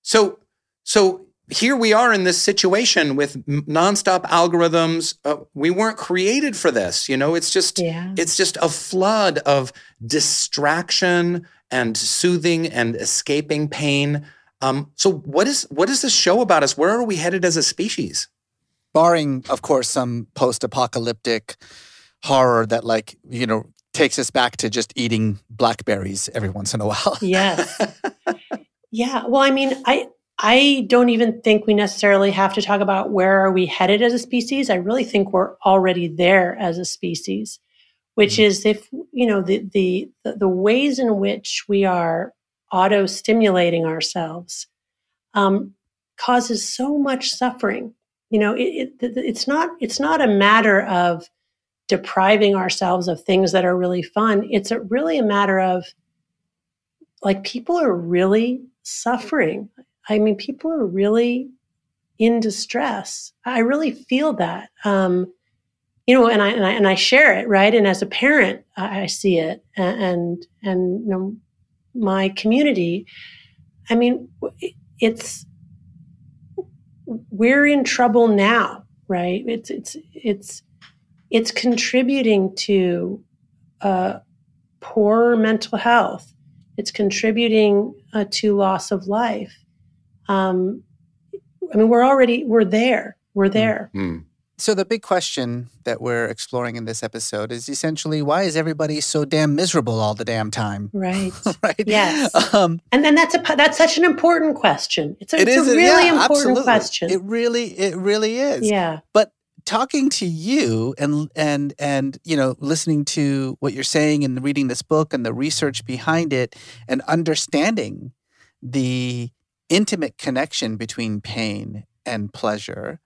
So, so here we are in this situation with nonstop algorithms. Uh, we weren't created for this. You know, it's just yeah. it's just a flood of distraction and soothing and escaping pain. Um, so what is what is this show about us? Where are we headed as a species? Barring, of course, some post-apocalyptic horror that, like, you know, takes us back to just eating blackberries every once in a while. Yes. yeah. Well, I mean, I I don't even think we necessarily have to talk about where are we headed as a species. I really think we're already there as a species, which mm-hmm. is if you know the, the the ways in which we are auto stimulating ourselves um, causes so much suffering. You know, it, it, it's not it's not a matter of depriving ourselves of things that are really fun. It's a, really a matter of like people are really suffering. I mean, people are really in distress. I really feel that. Um, you know, and I, and I and I share it, right? And as a parent, I, I see it, and and, you know, my community. I mean, it's we're in trouble now, right? It's it's it's it's contributing to uh, poor mental health. It's contributing uh, to loss of life um, I mean, we're already we're there. We're hmm. there. Mm-hmm. So the big question that we're exploring in this episode is essentially why is everybody so damn miserable all the damn time? Right. right. Yes. Um, and then that's a that's such an important question. It's a, it it's is, a really yeah, important absolutely. question. It really it really is. Yeah. But talking to you and and and you know listening to what you're saying and reading this book and the research behind it and understanding the intimate connection between pain and pleasure,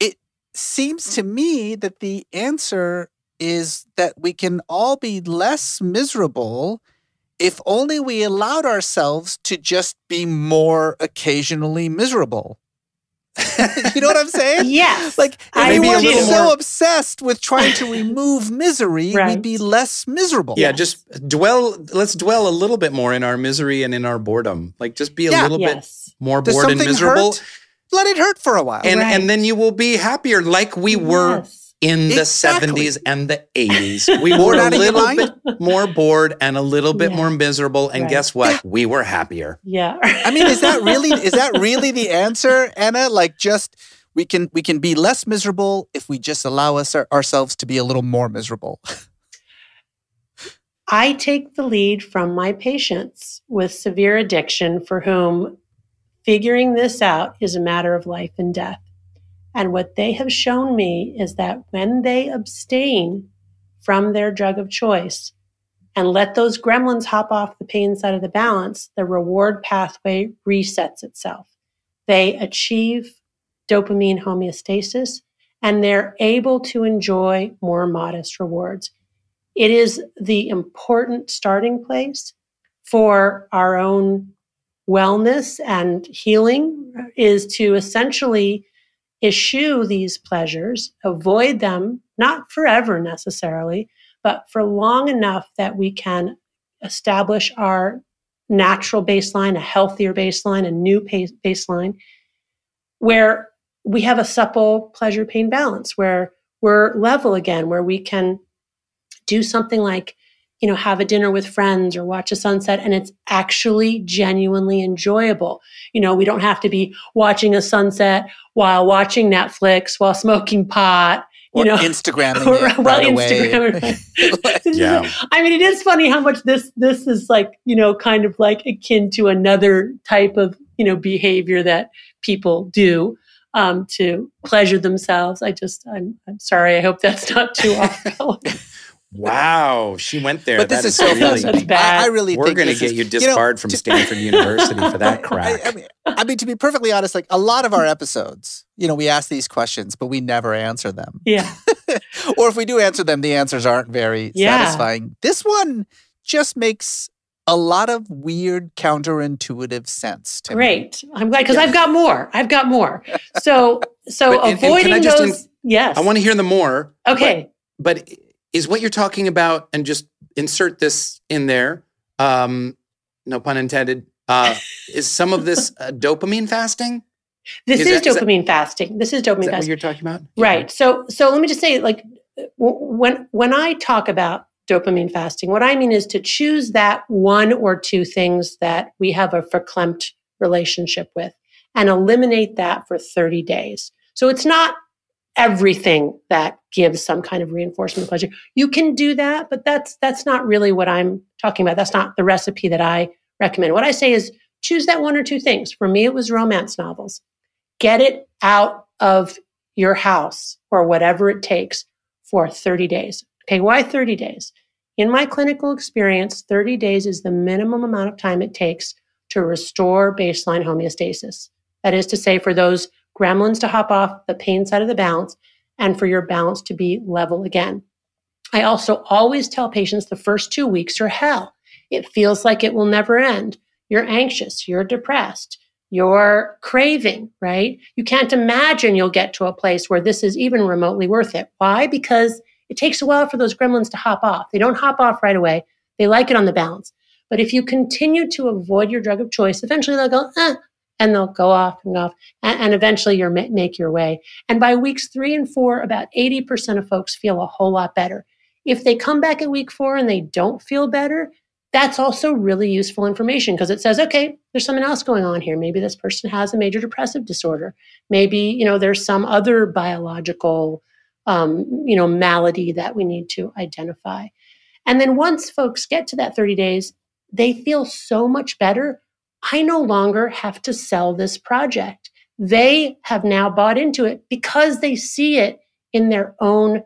it seems to me that the answer is that we can all be less miserable if only we allowed ourselves to just be more occasionally miserable. you know what I'm saying? Yes. Like if we weren't so obsessed with trying to remove misery, right. we'd be less miserable. Yeah, yes. just dwell. Let's dwell a little bit more in our misery and in our boredom. Like just be a yeah. little yes. bit more Does bored and miserable. Hurt? Let it hurt for a while, and right. and then you will be happier, like we yes. Were in the exactly. 70s and the 80s. We were a little bit more bored and a little bit yeah. more miserable. And right. guess what? We were happier. Yeah. I mean, is that really is that really the answer, Anna? Like just we can we can be less miserable if we just allow us our, ourselves to be a little more miserable. I take the lead from my patients with severe addiction for whom figuring this out is a matter of life and death. And what they have shown me is that when they abstain from their drug of choice and let those gremlins hop off the pain side of the balance, the reward pathway resets itself. They achieve dopamine homeostasis and they're able to enjoy more modest rewards. It is the important starting place for our own wellness and healing is to essentially eschew these pleasures, avoid them, not forever necessarily, but for long enough that we can establish our natural baseline, a healthier baseline, a new baseline, where we have a supple pleasure pain balance where we're level again, where we can do something like, you know, have a dinner with friends or watch a sunset and it's actually genuinely enjoyable. You know, we don't have to be watching a sunset while watching Netflix, while smoking pot, you or know, Instagramming or, it well, right Instagram. away. Yeah. I mean, it is funny how much this this is like, you know, kind of like akin to another type of, you know, behavior that people do um, to pleasure themselves. I just, I'm, I'm sorry. I hope that's not too off. Wow, she went there. But this is, so really, fascinating. bad. I, I really We're going to this get is- you know, disbarred from Stanford University for that I, crack. I mean, I mean, to be perfectly honest, like a lot of our episodes, you know, we ask these questions, but we never answer them. yeah. or if we do answer them, the answers aren't very Yeah. satisfying. This one just makes a lot of weird counterintuitive sense to me. Great. I'm glad because I've got more. I've got more. So, so But- and- and can avoiding I just those. yes. I want to hear the more. Okay. But, but is what you're talking about, and just insert this in there, um, no pun intended, uh, is some of this uh, dopamine fasting? This Is is, that- dopamine fasting. This is dopamine Is that what fasting. you're talking about? Right. So so let me just say like when when I talk about dopamine fasting, what I mean is to choose that one or two things that we have a verklempt relationship with and eliminate that for 30 days. So it's not everything that gives some kind of reinforcement pleasure. You can do that, but that's that's not really what I'm talking about. That's not the recipe that I recommend. What I say is choose that one or two things. For me it was romance novels. Get it out of your house or whatever it takes for 30 days. Okay, why 30 days? In my clinical experience, 30 days is the minimum amount of time it takes to restore baseline homeostasis. That is to say, for those gremlins to hop off the pain side of the balance and for your balance to be level again. I also always tell patients the first two weeks are hell. It feels like it will never end. You're anxious, you're depressed, you're craving, right? You can't imagine you'll get to a place where this is even remotely worth it. Why? Because it takes a while for those gremlins to hop off. They don't hop off right away. They like it on the balance. But if you continue to avoid your drug of choice, eventually they'll go, eh, and they'll go off and off, and, and eventually ma- make your way. And by weeks three and four, about 80% of folks feel a whole lot better. If they come back at week four and they don't feel better, that's also really useful information because it says, okay, there's something else going on here. Maybe this person has a major depressive disorder. Maybe, you know, there's some other biological, um, you know, malady that we need to identify. And then once folks get to that 30 days, they feel so much better. I no longer have to sell this project. They have now bought into it because they see it in their own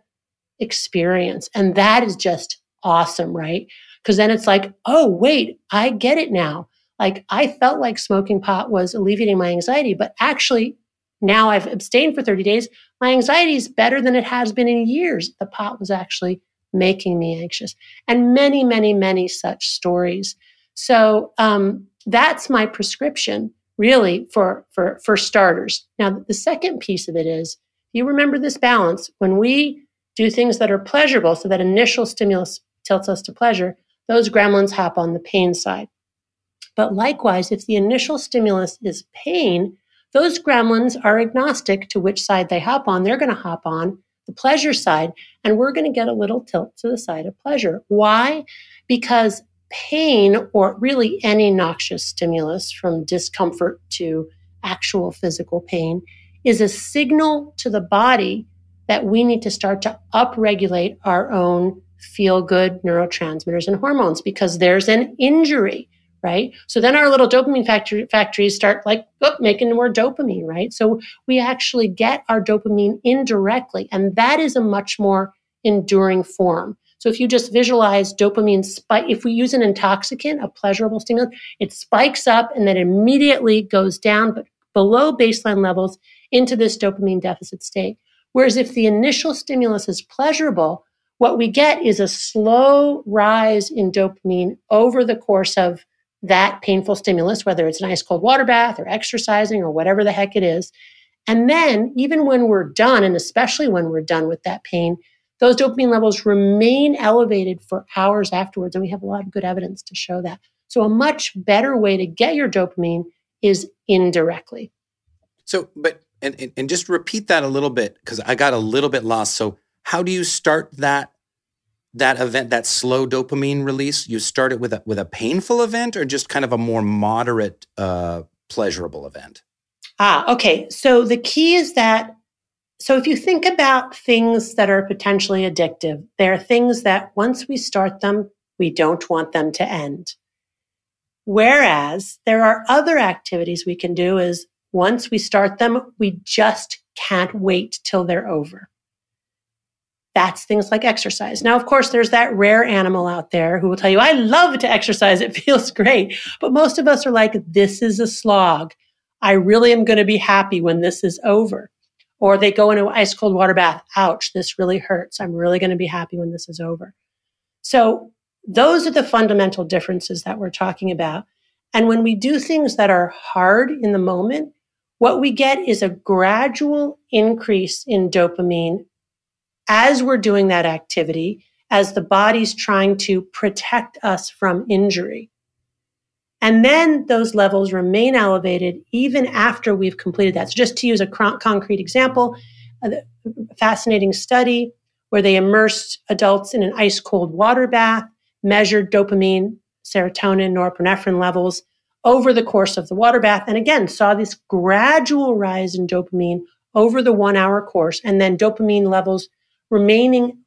experience. And that is just awesome, right? Because then it's like, oh, wait, I get it now. Like I felt like smoking pot was alleviating my anxiety, but actually now I've abstained for 30 days. My anxiety is better than it has been in years. The pot was actually making me anxious. And many, many, many such stories. So um, that's my prescription really for, for, for starters. Now, the second piece of it is you remember this balance when we do things that are pleasurable, so that initial stimulus tilts us to pleasure, those gremlins hop on the pain side. But likewise, if the initial stimulus is pain, those gremlins are agnostic to which side they hop on. They're going to hop on the pleasure side, and we're going to get a little tilt to the side of pleasure. Why? Because pain, or really any noxious stimulus from discomfort to actual physical pain, is a signal to the body that we need to start to upregulate our own feel good neurotransmitters and hormones because there's an injury, right? So then our little dopamine factory, factories start like oh, making more dopamine, right? So we actually get our dopamine indirectly, and that is a much more enduring form. So if you just visualize dopamine spike, if we use an intoxicant, a pleasurable stimulant, it spikes up and then immediately goes down, but below baseline levels into this dopamine deficit state. Whereas if the initial stimulus is pleasurable, what we get is a slow rise in dopamine over the course of that painful stimulus, whether it's an ice cold water bath or exercising or whatever the heck it is. And then, even when we're done, and especially when we're done with that pain, those dopamine levels remain elevated for hours afterwards. And we have a lot of good evidence to show that. So, a much better way to get your dopamine is indirectly. So, but and, and, just repeat that a little bit because I got a little bit lost. So, how do you start that that event, that slow dopamine release? You start it with a with a painful event, or just kind of a more moderate, uh, pleasurable event? Ah, okay. So the key is that. So if you think about things that are potentially addictive, there are things that once we start them, we don't want them to end. Whereas there are other activities we can do is once we start them, we just can't wait till they're over. That's things like exercise. Now, of course, there's that rare animal out there who will tell you, I love to exercise. It feels great. But most of us are like, this is a slog. I really am going to be happy when this is over. Or they go into an ice cold water bath. Ouch, this really hurts. I'm really going to be happy when this is over. So those are the fundamental differences that we're talking about. And when we do things that are hard in the moment, what we get is a gradual increase in dopamine as we're doing that activity, as the body's trying to protect us from injury. And then those levels remain elevated even after we've completed that. So, just to use a concrete example, a fascinating study where they immersed adults in an ice cold water bath measured dopamine, serotonin, norepinephrine levels over the course of the water bath. And again, saw this gradual rise in dopamine over the one hour course, and then dopamine levels remaining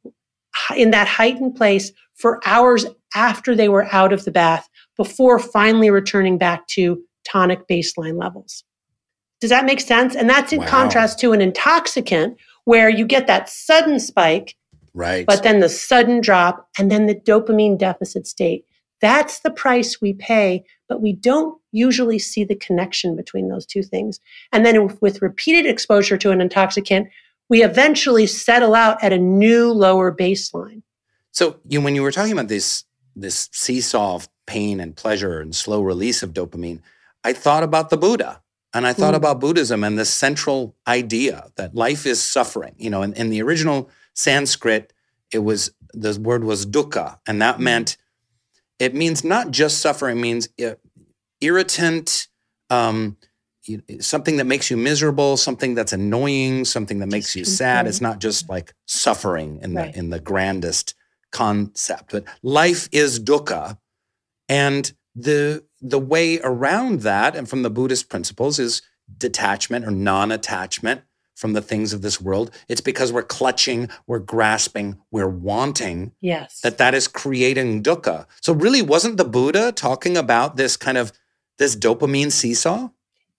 in that heightened place for hours after they were out of the bath before finally returning back to tonic baseline levels. Does that make sense? And that's in wow. contrast to an intoxicant where you get that sudden spike Right. But then the sudden drop and then the dopamine deficit state. That's the price we pay, but we don't usually see the connection between those two things. And then with repeated exposure to an intoxicant, we eventually settle out at a new lower baseline. So you, when you were talking about this, this seesaw of pain and pleasure and slow release of dopamine, I thought about the Buddha. And I thought mm. about Buddhism and the central idea that life is suffering. You know, in, in the original Sanskrit, it was the word was dukkha, and that mm-hmm. meant it means not just suffering, it means irritant, um, something that makes you miserable, something that's annoying, something that makes you sad. It's not just like suffering in right. the in the grandest concept, but life is dukkha, and the the way around that, and from the Buddhist principles, is detachment or non-attachment from the things of this world. It's because we're clutching, we're grasping, we're wanting. Yes. That that is creating dukkha. So really wasn't the Buddha talking about this kind of this dopamine seesaw?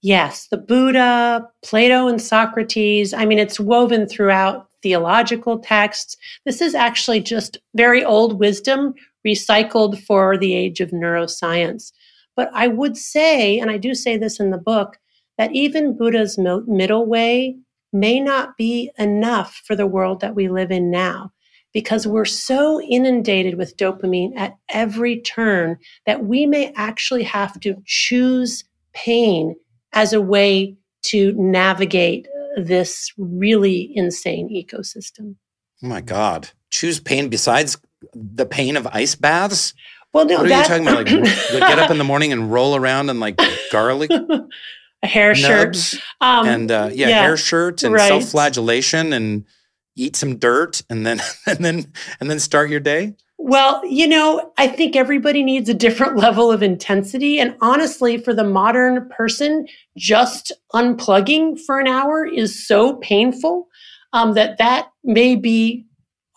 Yes, the Buddha, Plato and Socrates. I mean, it's woven throughout theological texts. This is actually just very old wisdom recycled for the age of neuroscience. But I would say, and I do say this in the book, that even Buddha's middle way may not be enough for the world that we live in now because we're so inundated with dopamine at every turn that we may actually have to choose pain as a way to navigate this really insane ecosystem. Oh my God. Choose pain besides the pain of ice baths? Well, no, what are that... you talking about? Like, get up in the morning and roll around in like garlic a hair shirt, um, and uh, yeah, yeah, hair shirt and right. self-flagellation, and eat some dirt, and then and then and then start your day. Well, you know, I think everybody needs a different level of intensity. And honestly, for the modern person, just unplugging for an hour is so painful um, that that may be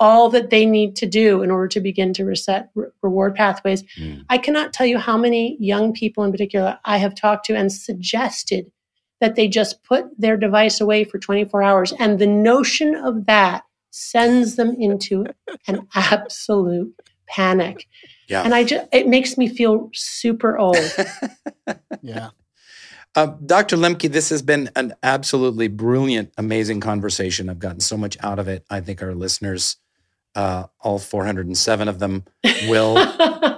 all that they need to do in order to begin to reset re- reward pathways. Mm. I cannot tell you how many young people in particular I have talked to and suggested that they just put their device away for 24 hours. And the notion of that sends them into an absolute panic. Yeah. And I just, it makes me feel super old. yeah. Uh, Dr. Lembke, this has been an absolutely brilliant, amazing conversation. I've gotten so much out of it. I think our listeners uh, all 407 of them will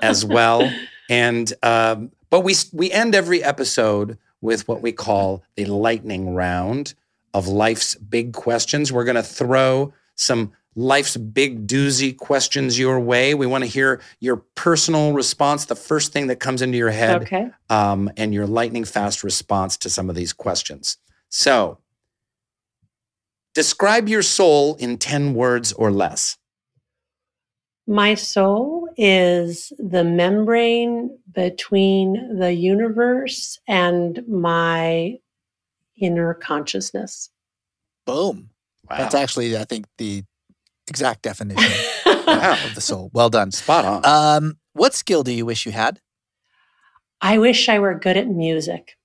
as well. And um, but we we end every episode with what we call the lightning round of life's big questions. We're going to throw some life's big doozy questions your way. We want to hear your personal response, the first thing that comes into your head, okay. um, and your lightning fast response to some of these questions. So, Describe your soul in 10 words or less. My soul is the membrane between the universe and my inner consciousness. Boom. Wow. That's actually, I think, the exact definition Wow. of the soul. Well done. Spot on. Um, what skill do you wish you had? I wish I were good at music.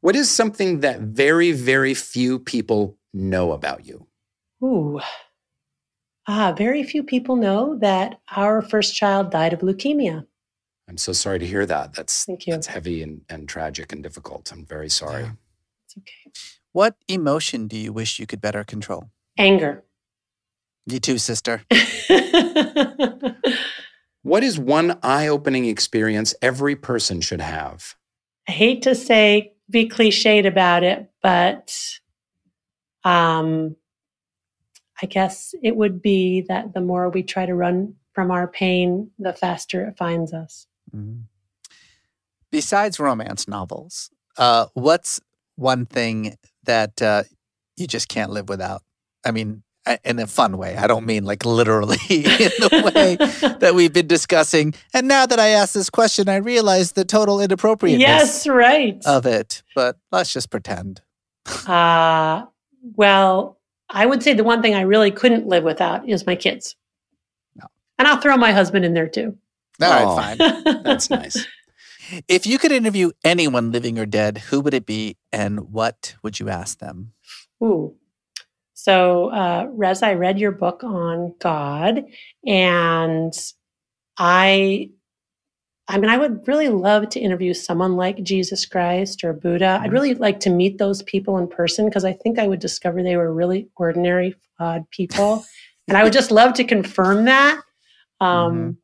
what is something that very, very few people know about you? Ooh. Ah, very few people know that our first child died of leukemia. I'm so sorry to hear that. That's Thank you. that's heavy and, and tragic and difficult. I'm very sorry. Yeah. It's okay. What emotion do you wish you could better control? Anger. You too, sister. What is one eye-opening experience every person should have? I hate to say be cliched about it, but um, I guess it would be that the more we try to run from our pain, the faster it finds us. Mhm. Besides romance novels, uh, what's one thing that uh, you just can't live without? I mean, in a fun way. I don't mean like literally in the way that we've been discussing. And now that I ask this question, I realize the total inappropriateness yes, right. of it. But let's just pretend. Uh, well, I would say the one thing I really couldn't live without is my kids. No. And I'll throw my husband in there too. All Oh. fine. That's nice. If you could interview anyone living or dead, who would it be and what would you ask them? Ooh. So, uh, Rez, I read your book on God, and I, I mean, I would really love to interview someone like Jesus Christ or Buddha. I'd really like to meet those people in person because I think I would discover they were really ordinary, flawed people, and I would just love to confirm that. Um,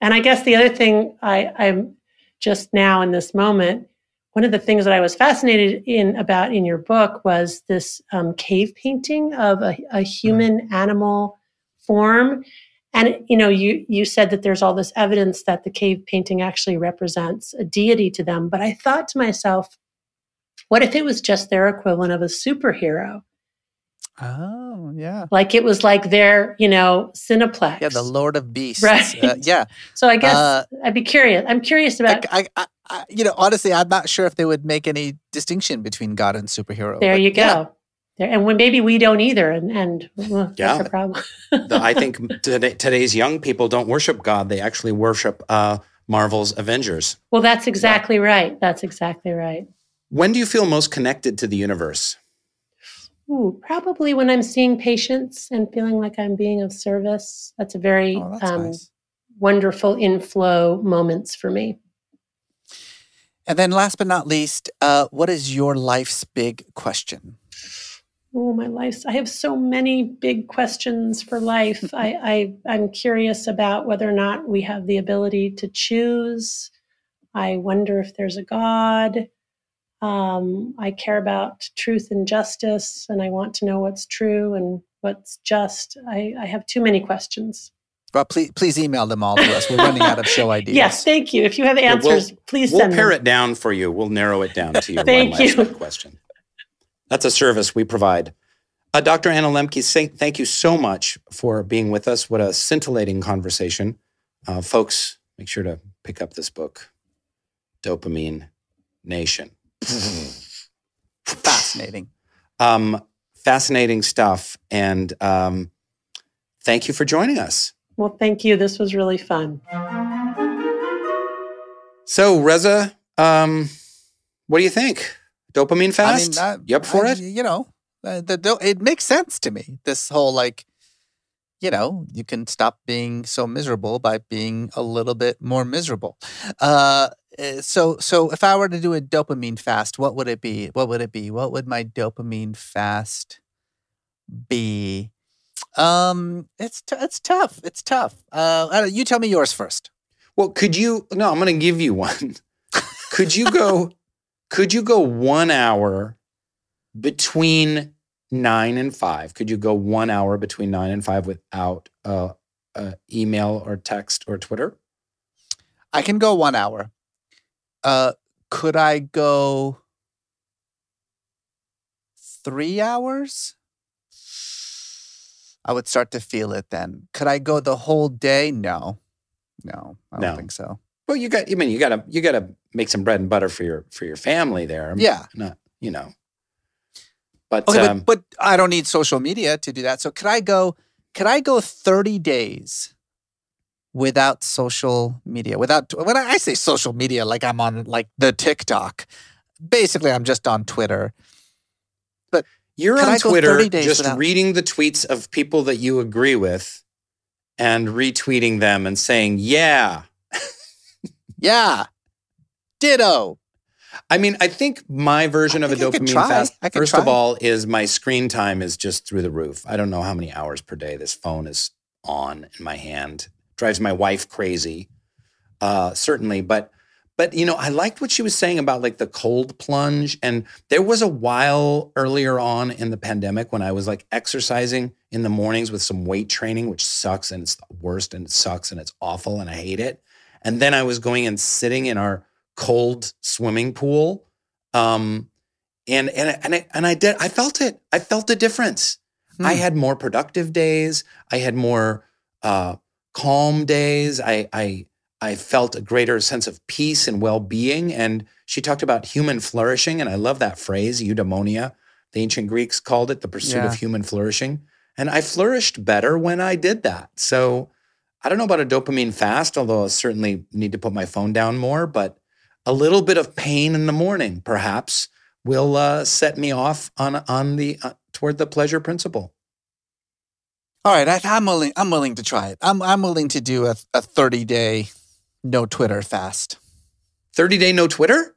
And I guess the other thing I, I'm just now in this moment one of the things that I was fascinated in about in your book was this um, cave painting of a, a human animal form. And you know, you you said that there's all this evidence that the cave painting actually represents a deity to them. But I thought to myself, what if it was just their equivalent of a superhero? Oh, yeah. Like it was like their, you know, Cineplex. Yeah, the Lord of Beasts. Right. Uh, yeah. so I guess Uh, I'd be curious. I'm curious about. I, I, I, you know, honestly, I'm not sure if they would make any distinction between God and superhero. there but you go. yeah. There, and when maybe we don't either, and and well, Yeah. that's a problem. The- I think today, today's young people don't worship God. They actually worship uh, Marvel's Avengers. Well, that's exactly right. That's exactly right. When do you feel most connected to the universe? Ooh, probably when I'm seeing patients and feeling like I'm being of service. That's a very Oh, that's um, nice. wonderful inflow moments for me. And then last but not least, uh, what is your life's big question? Oh, my life! I have so many big questions for life. I, I I'm curious about whether or not we have the ability to choose. I wonder if there's a God. Um, I care about truth and justice, and I want to know what's true and what's just. I, I have too many questions. Well, please, please email them all to us. We're running out of show ideas. Yes, thank you. If you have Yeah, we'll- answers, please We'll send pare them. it down for you. We'll narrow it down to your Thank one last you. good question. That's a service we provide. Uh, Dr. Anna Lembke, say, thank you so much for being with us. What a scintillating conversation. Uh, folks, make sure to pick up this book, Dopamine Nation. Fascinating. Um, fascinating stuff. And um, thank you for joining us. Well, thank you. This was really fun. So, Reza, um, what do you think? Dopamine fast? I you up for I- it? You know, uh, the, the, it makes sense to me. This whole like, you know, you can stop being so miserable by being a little bit more miserable. Uh, uh, so, so if I were to do a dopamine fast, what would it be? What would it be? What would my dopamine fast be? Um, it's t- it's tough. It's tough. Uh, you tell me yours first. Well, could you? No, I'm going to give you one. could you go? Could you go one hour between nine and five? Could you go one hour between nine and five without uh, uh, email or text or Twitter? I can go one hour. Uh, could I go three hours, I would start to feel it then. Could I go the whole day? No. No, I don't No. think so. Well, you got. I mean, you got to you got to make some bread and butter for your for your family there. Yeah. Not you know. But Okay, um, but, but I don't need social media to do that. So could I go could I go 30 days without social media? Without when I say social media, like I'm on like the TikTok. Basically, I'm just on Twitter. But You're on Twitter just without- reading the tweets of people that you agree with and retweeting them and saying, yeah. yeah. Ditto. I mean, I think my version of a think I could dopamine try. fast, first of all, is my screen time is just through the roof. I don't know how many hours per day this phone is on in my hand. Drives my wife crazy, uh, certainly. But but you know, I liked what she was saying about like the cold plunge. And there was a while earlier on in the pandemic when I was like exercising in the mornings with some weight training, which sucks and it's the worst and it sucks and it's awful and I hate it. And then I was going and sitting in our cold swimming pool. Um, and and and I, and I did I felt it. I felt a difference. I Hmm. had more productive days. I had more uh, calm days. I I I felt a greater sense of peace and well-being. And she talked about human flourishing, and I love that phrase, eudaimonia. The ancient Greeks called it the pursuit Yeah. of human flourishing. And I flourished better when I did that. So I don't know about a dopamine fast, although I certainly need to put my phone down more, but a little bit of pain in the morning, perhaps, will uh, set me off on on the uh, toward the pleasure principle. All right, I, I'm willing. I'm willing to try it. I'm I'm willing to do a, a 30 day no Twitter fast. Thirty day no Twitter.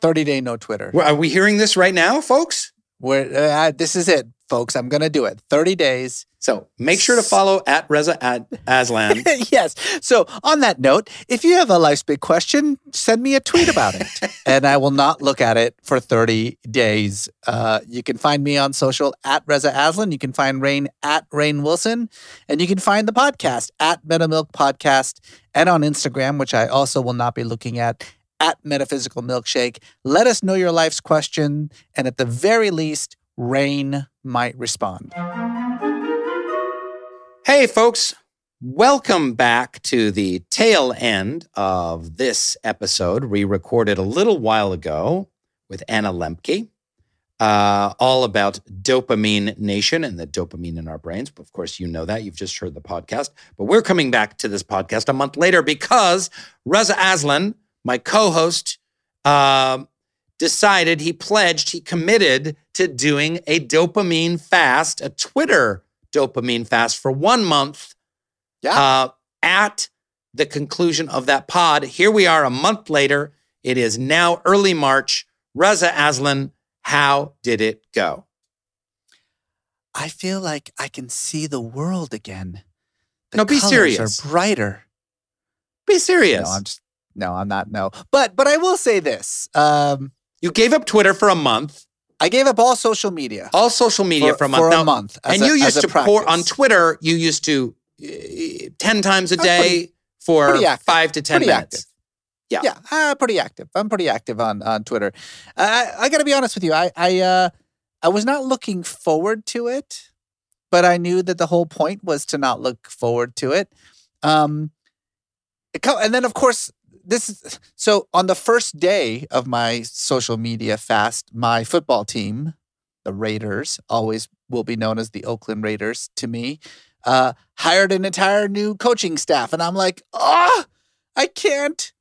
30 day no Twitter. Well, Are we hearing this right now, folks? Where uh, this is it, folks. I'm gonna do it. 30 days. So make sure to follow at Reza at Aslan. yes. So on that note, if you have a life's big question, send me a tweet about it, and I will not look at it for 30 days. Uh, you can find me on social at Reza Aslan. You can find Rainn at Rainn Wilson, and you can find the podcast at Metamilk Podcast, and on Instagram, which I also will not be looking at. At Metaphysical Milkshake. Let us know your life's question, and at the very least, Rainn might respond. Hey, folks. Welcome back to the tail end of this episode, we recorded a little while ago with Anna Lembke, uh, all about Dopamine Nation and the dopamine in our brains. Of course, you know that. You've just heard the podcast. But we're coming back to this podcast a month later because Reza Aslan, my co host, um, decided he pledged, he committed to doing a dopamine fast, a Twitter dopamine fast for one month. Yeah. Uh, at the conclusion of that pod, here we are a month later. It is now early March. Reza Aslan, how did it go? I feel like I can see the world again. The No, be colors serious. Are brighter. Be serious. No, I'm just no, I'm not. No, but but I will say this. Um, you gave up Twitter for a month, I gave up all social media all social media for, a month. for Now- a month, and a- you used to pour on. Twitter, you used to uh, 10 times a day pretty- for pretty five to 10 Pretty minutes. active. Yeah. yeah, uh, pretty active. I'm pretty active on on Twitter. Uh, I, I got to be honest with you. I I uh, I was not looking forward to it, but I knew that the whole point was to not look forward to it. Um, and then of course this is so on the first day of my social media fast, my football team, the Raiders, always will be known as the Oakland Raiders to me, uh, hired an entire new coaching staff, and I'm like, ah, I can't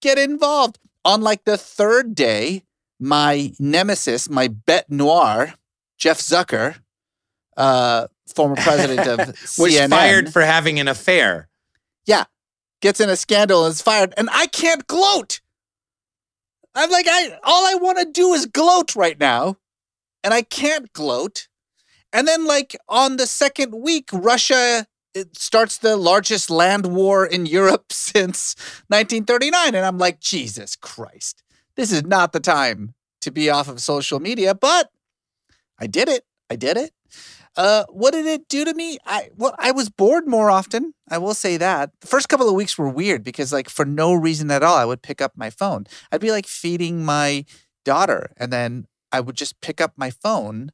get involved. On like the third day, my nemesis, my bet noir, Jeff Zucker, uh, former president of Was CNN, fired for having an affair. yeah, gets in a scandal and is fired, and I can't gloat. I'm like, I all I want to do is gloat right now, and I can't gloat. And then, like on the second week, Russia starts the largest land war in Europe since 1939, and I'm like, Jesus Christ, this is not the time to be off of social media. But I did it. I did it. Uh, what did it do to me? I well, I was bored more often. I will say that. The first couple of weeks were weird because, like, for no reason at all, I would pick up my phone. I'd be like feeding my daughter, and then I would just pick up my phone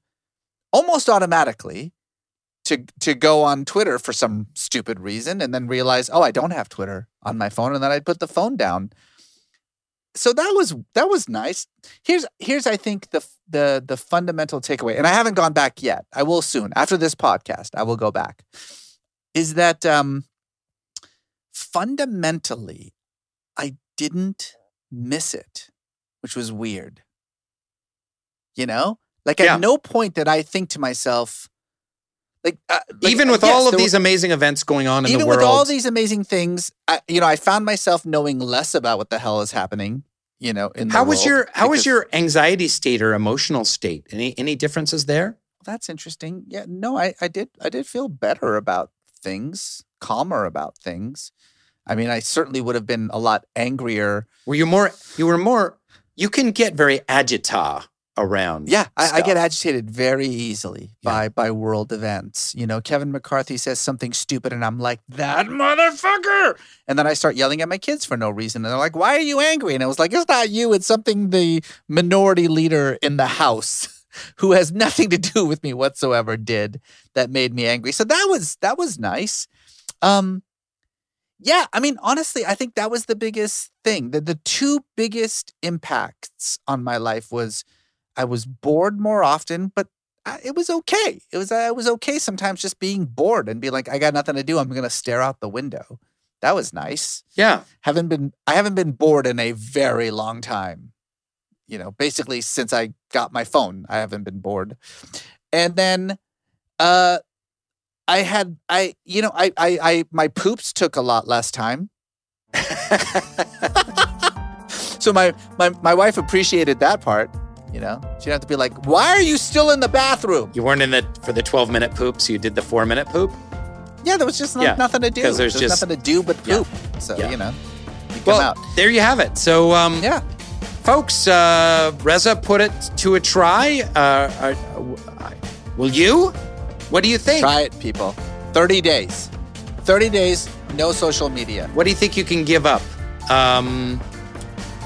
almost automatically to to go on Twitter for some stupid reason and then realize, oh, I don't have Twitter on my phone, and then I'd put the phone down. So that was that was nice. Here's here's I think the the the fundamental takeaway, and I haven't gone back yet. I will soon after this podcast. I will go back. Is that um, fundamentally, I didn't miss it, which was weird. You know, like Yeah. at no point did I think to myself, like, uh, like, Even uh, with yes, all of there were- these amazing events going on in the world. even with all these amazing things, I, you know, I found myself knowing less about what the hell is happening. You know, in the how was your how was your anxiety state or emotional state? Any any differences there? That's interesting. Yeah, no, I, I did I did feel better about things, calmer about things. I mean, I certainly would have been a lot angrier. Were you more you were more you can get very agita around. Yeah, I, I get agitated very easily by by world events. You know, Kevin McCarthy says something stupid, and I'm like, that motherfucker. And then I start yelling at my kids for no reason. And they're like, why are you angry? And I was like, it's not you. It's something the minority leader in the house who has nothing to do with me whatsoever did that made me angry. So that was that was nice. Um yeah, I mean, honestly, I think that was the biggest thing. The, the two biggest impacts on my life was I was bored more often, but I, it was okay. It was it was okay sometimes just being bored and be like, I got nothing to do. I'm gonna stare out the window. That was nice. Yeah. Haven't been I haven't been bored in a very long time. You know, basically since I got my phone, I haven't been bored. And then uh I had I you know I I, I my poops took a lot less time. so my, my my wife appreciated that part. You know, she didn't have to be like, "Why are you still in the bathroom?" You weren't in the for the 12 minute poop, so you did the four minute poop? Yeah, there was just no- Yeah, nothing to do. 'cause there's just- nothing to do but Yeah. poop. So Yeah. you know, you come Well, out. there you have it. So, um, yeah, folks, uh, Reza put it to a try. Uh, uh, uh, will you? What do you think? Try it, people. Thirty days. Thirty days, no social media. What do you think you can give up? Um,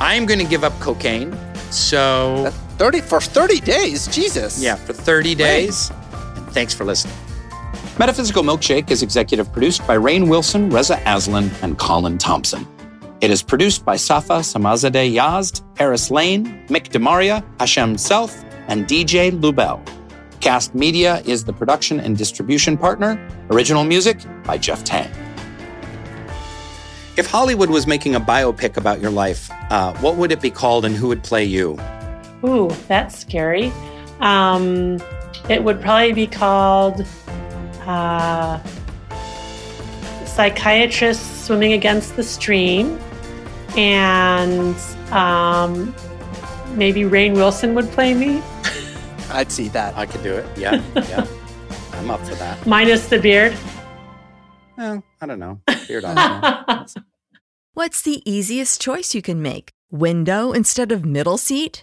I'm going to give up cocaine. So, Thirty for thirty days. Jesus. yeah, for 30 days. And thanks for listening. Metaphysical Milkshake is executive produced by Rainn Wilson, Reza Aslan, and Colin Thompson. It is produced by Safa Samazadeh Yazd, Harris Lane, Mick DeMaria, Hashem Self, and DJ Lubel. Kast Media is the production and distribution partner. Original music by Jeff Tang. If Hollywood was making a biopic about your life, uh, what would it be called and who would play you? Ooh, that's scary. Um, it would probably be called uh, Psychiatrist Swimming Against the Stream. And um, maybe Rainn Wilson would play me, I'd see that. I could do it. Yeah, yeah. I'm up for that. minus the beard. Well, I don't know. Beard optional. What's the easiest choice you can make? Window instead of middle seat?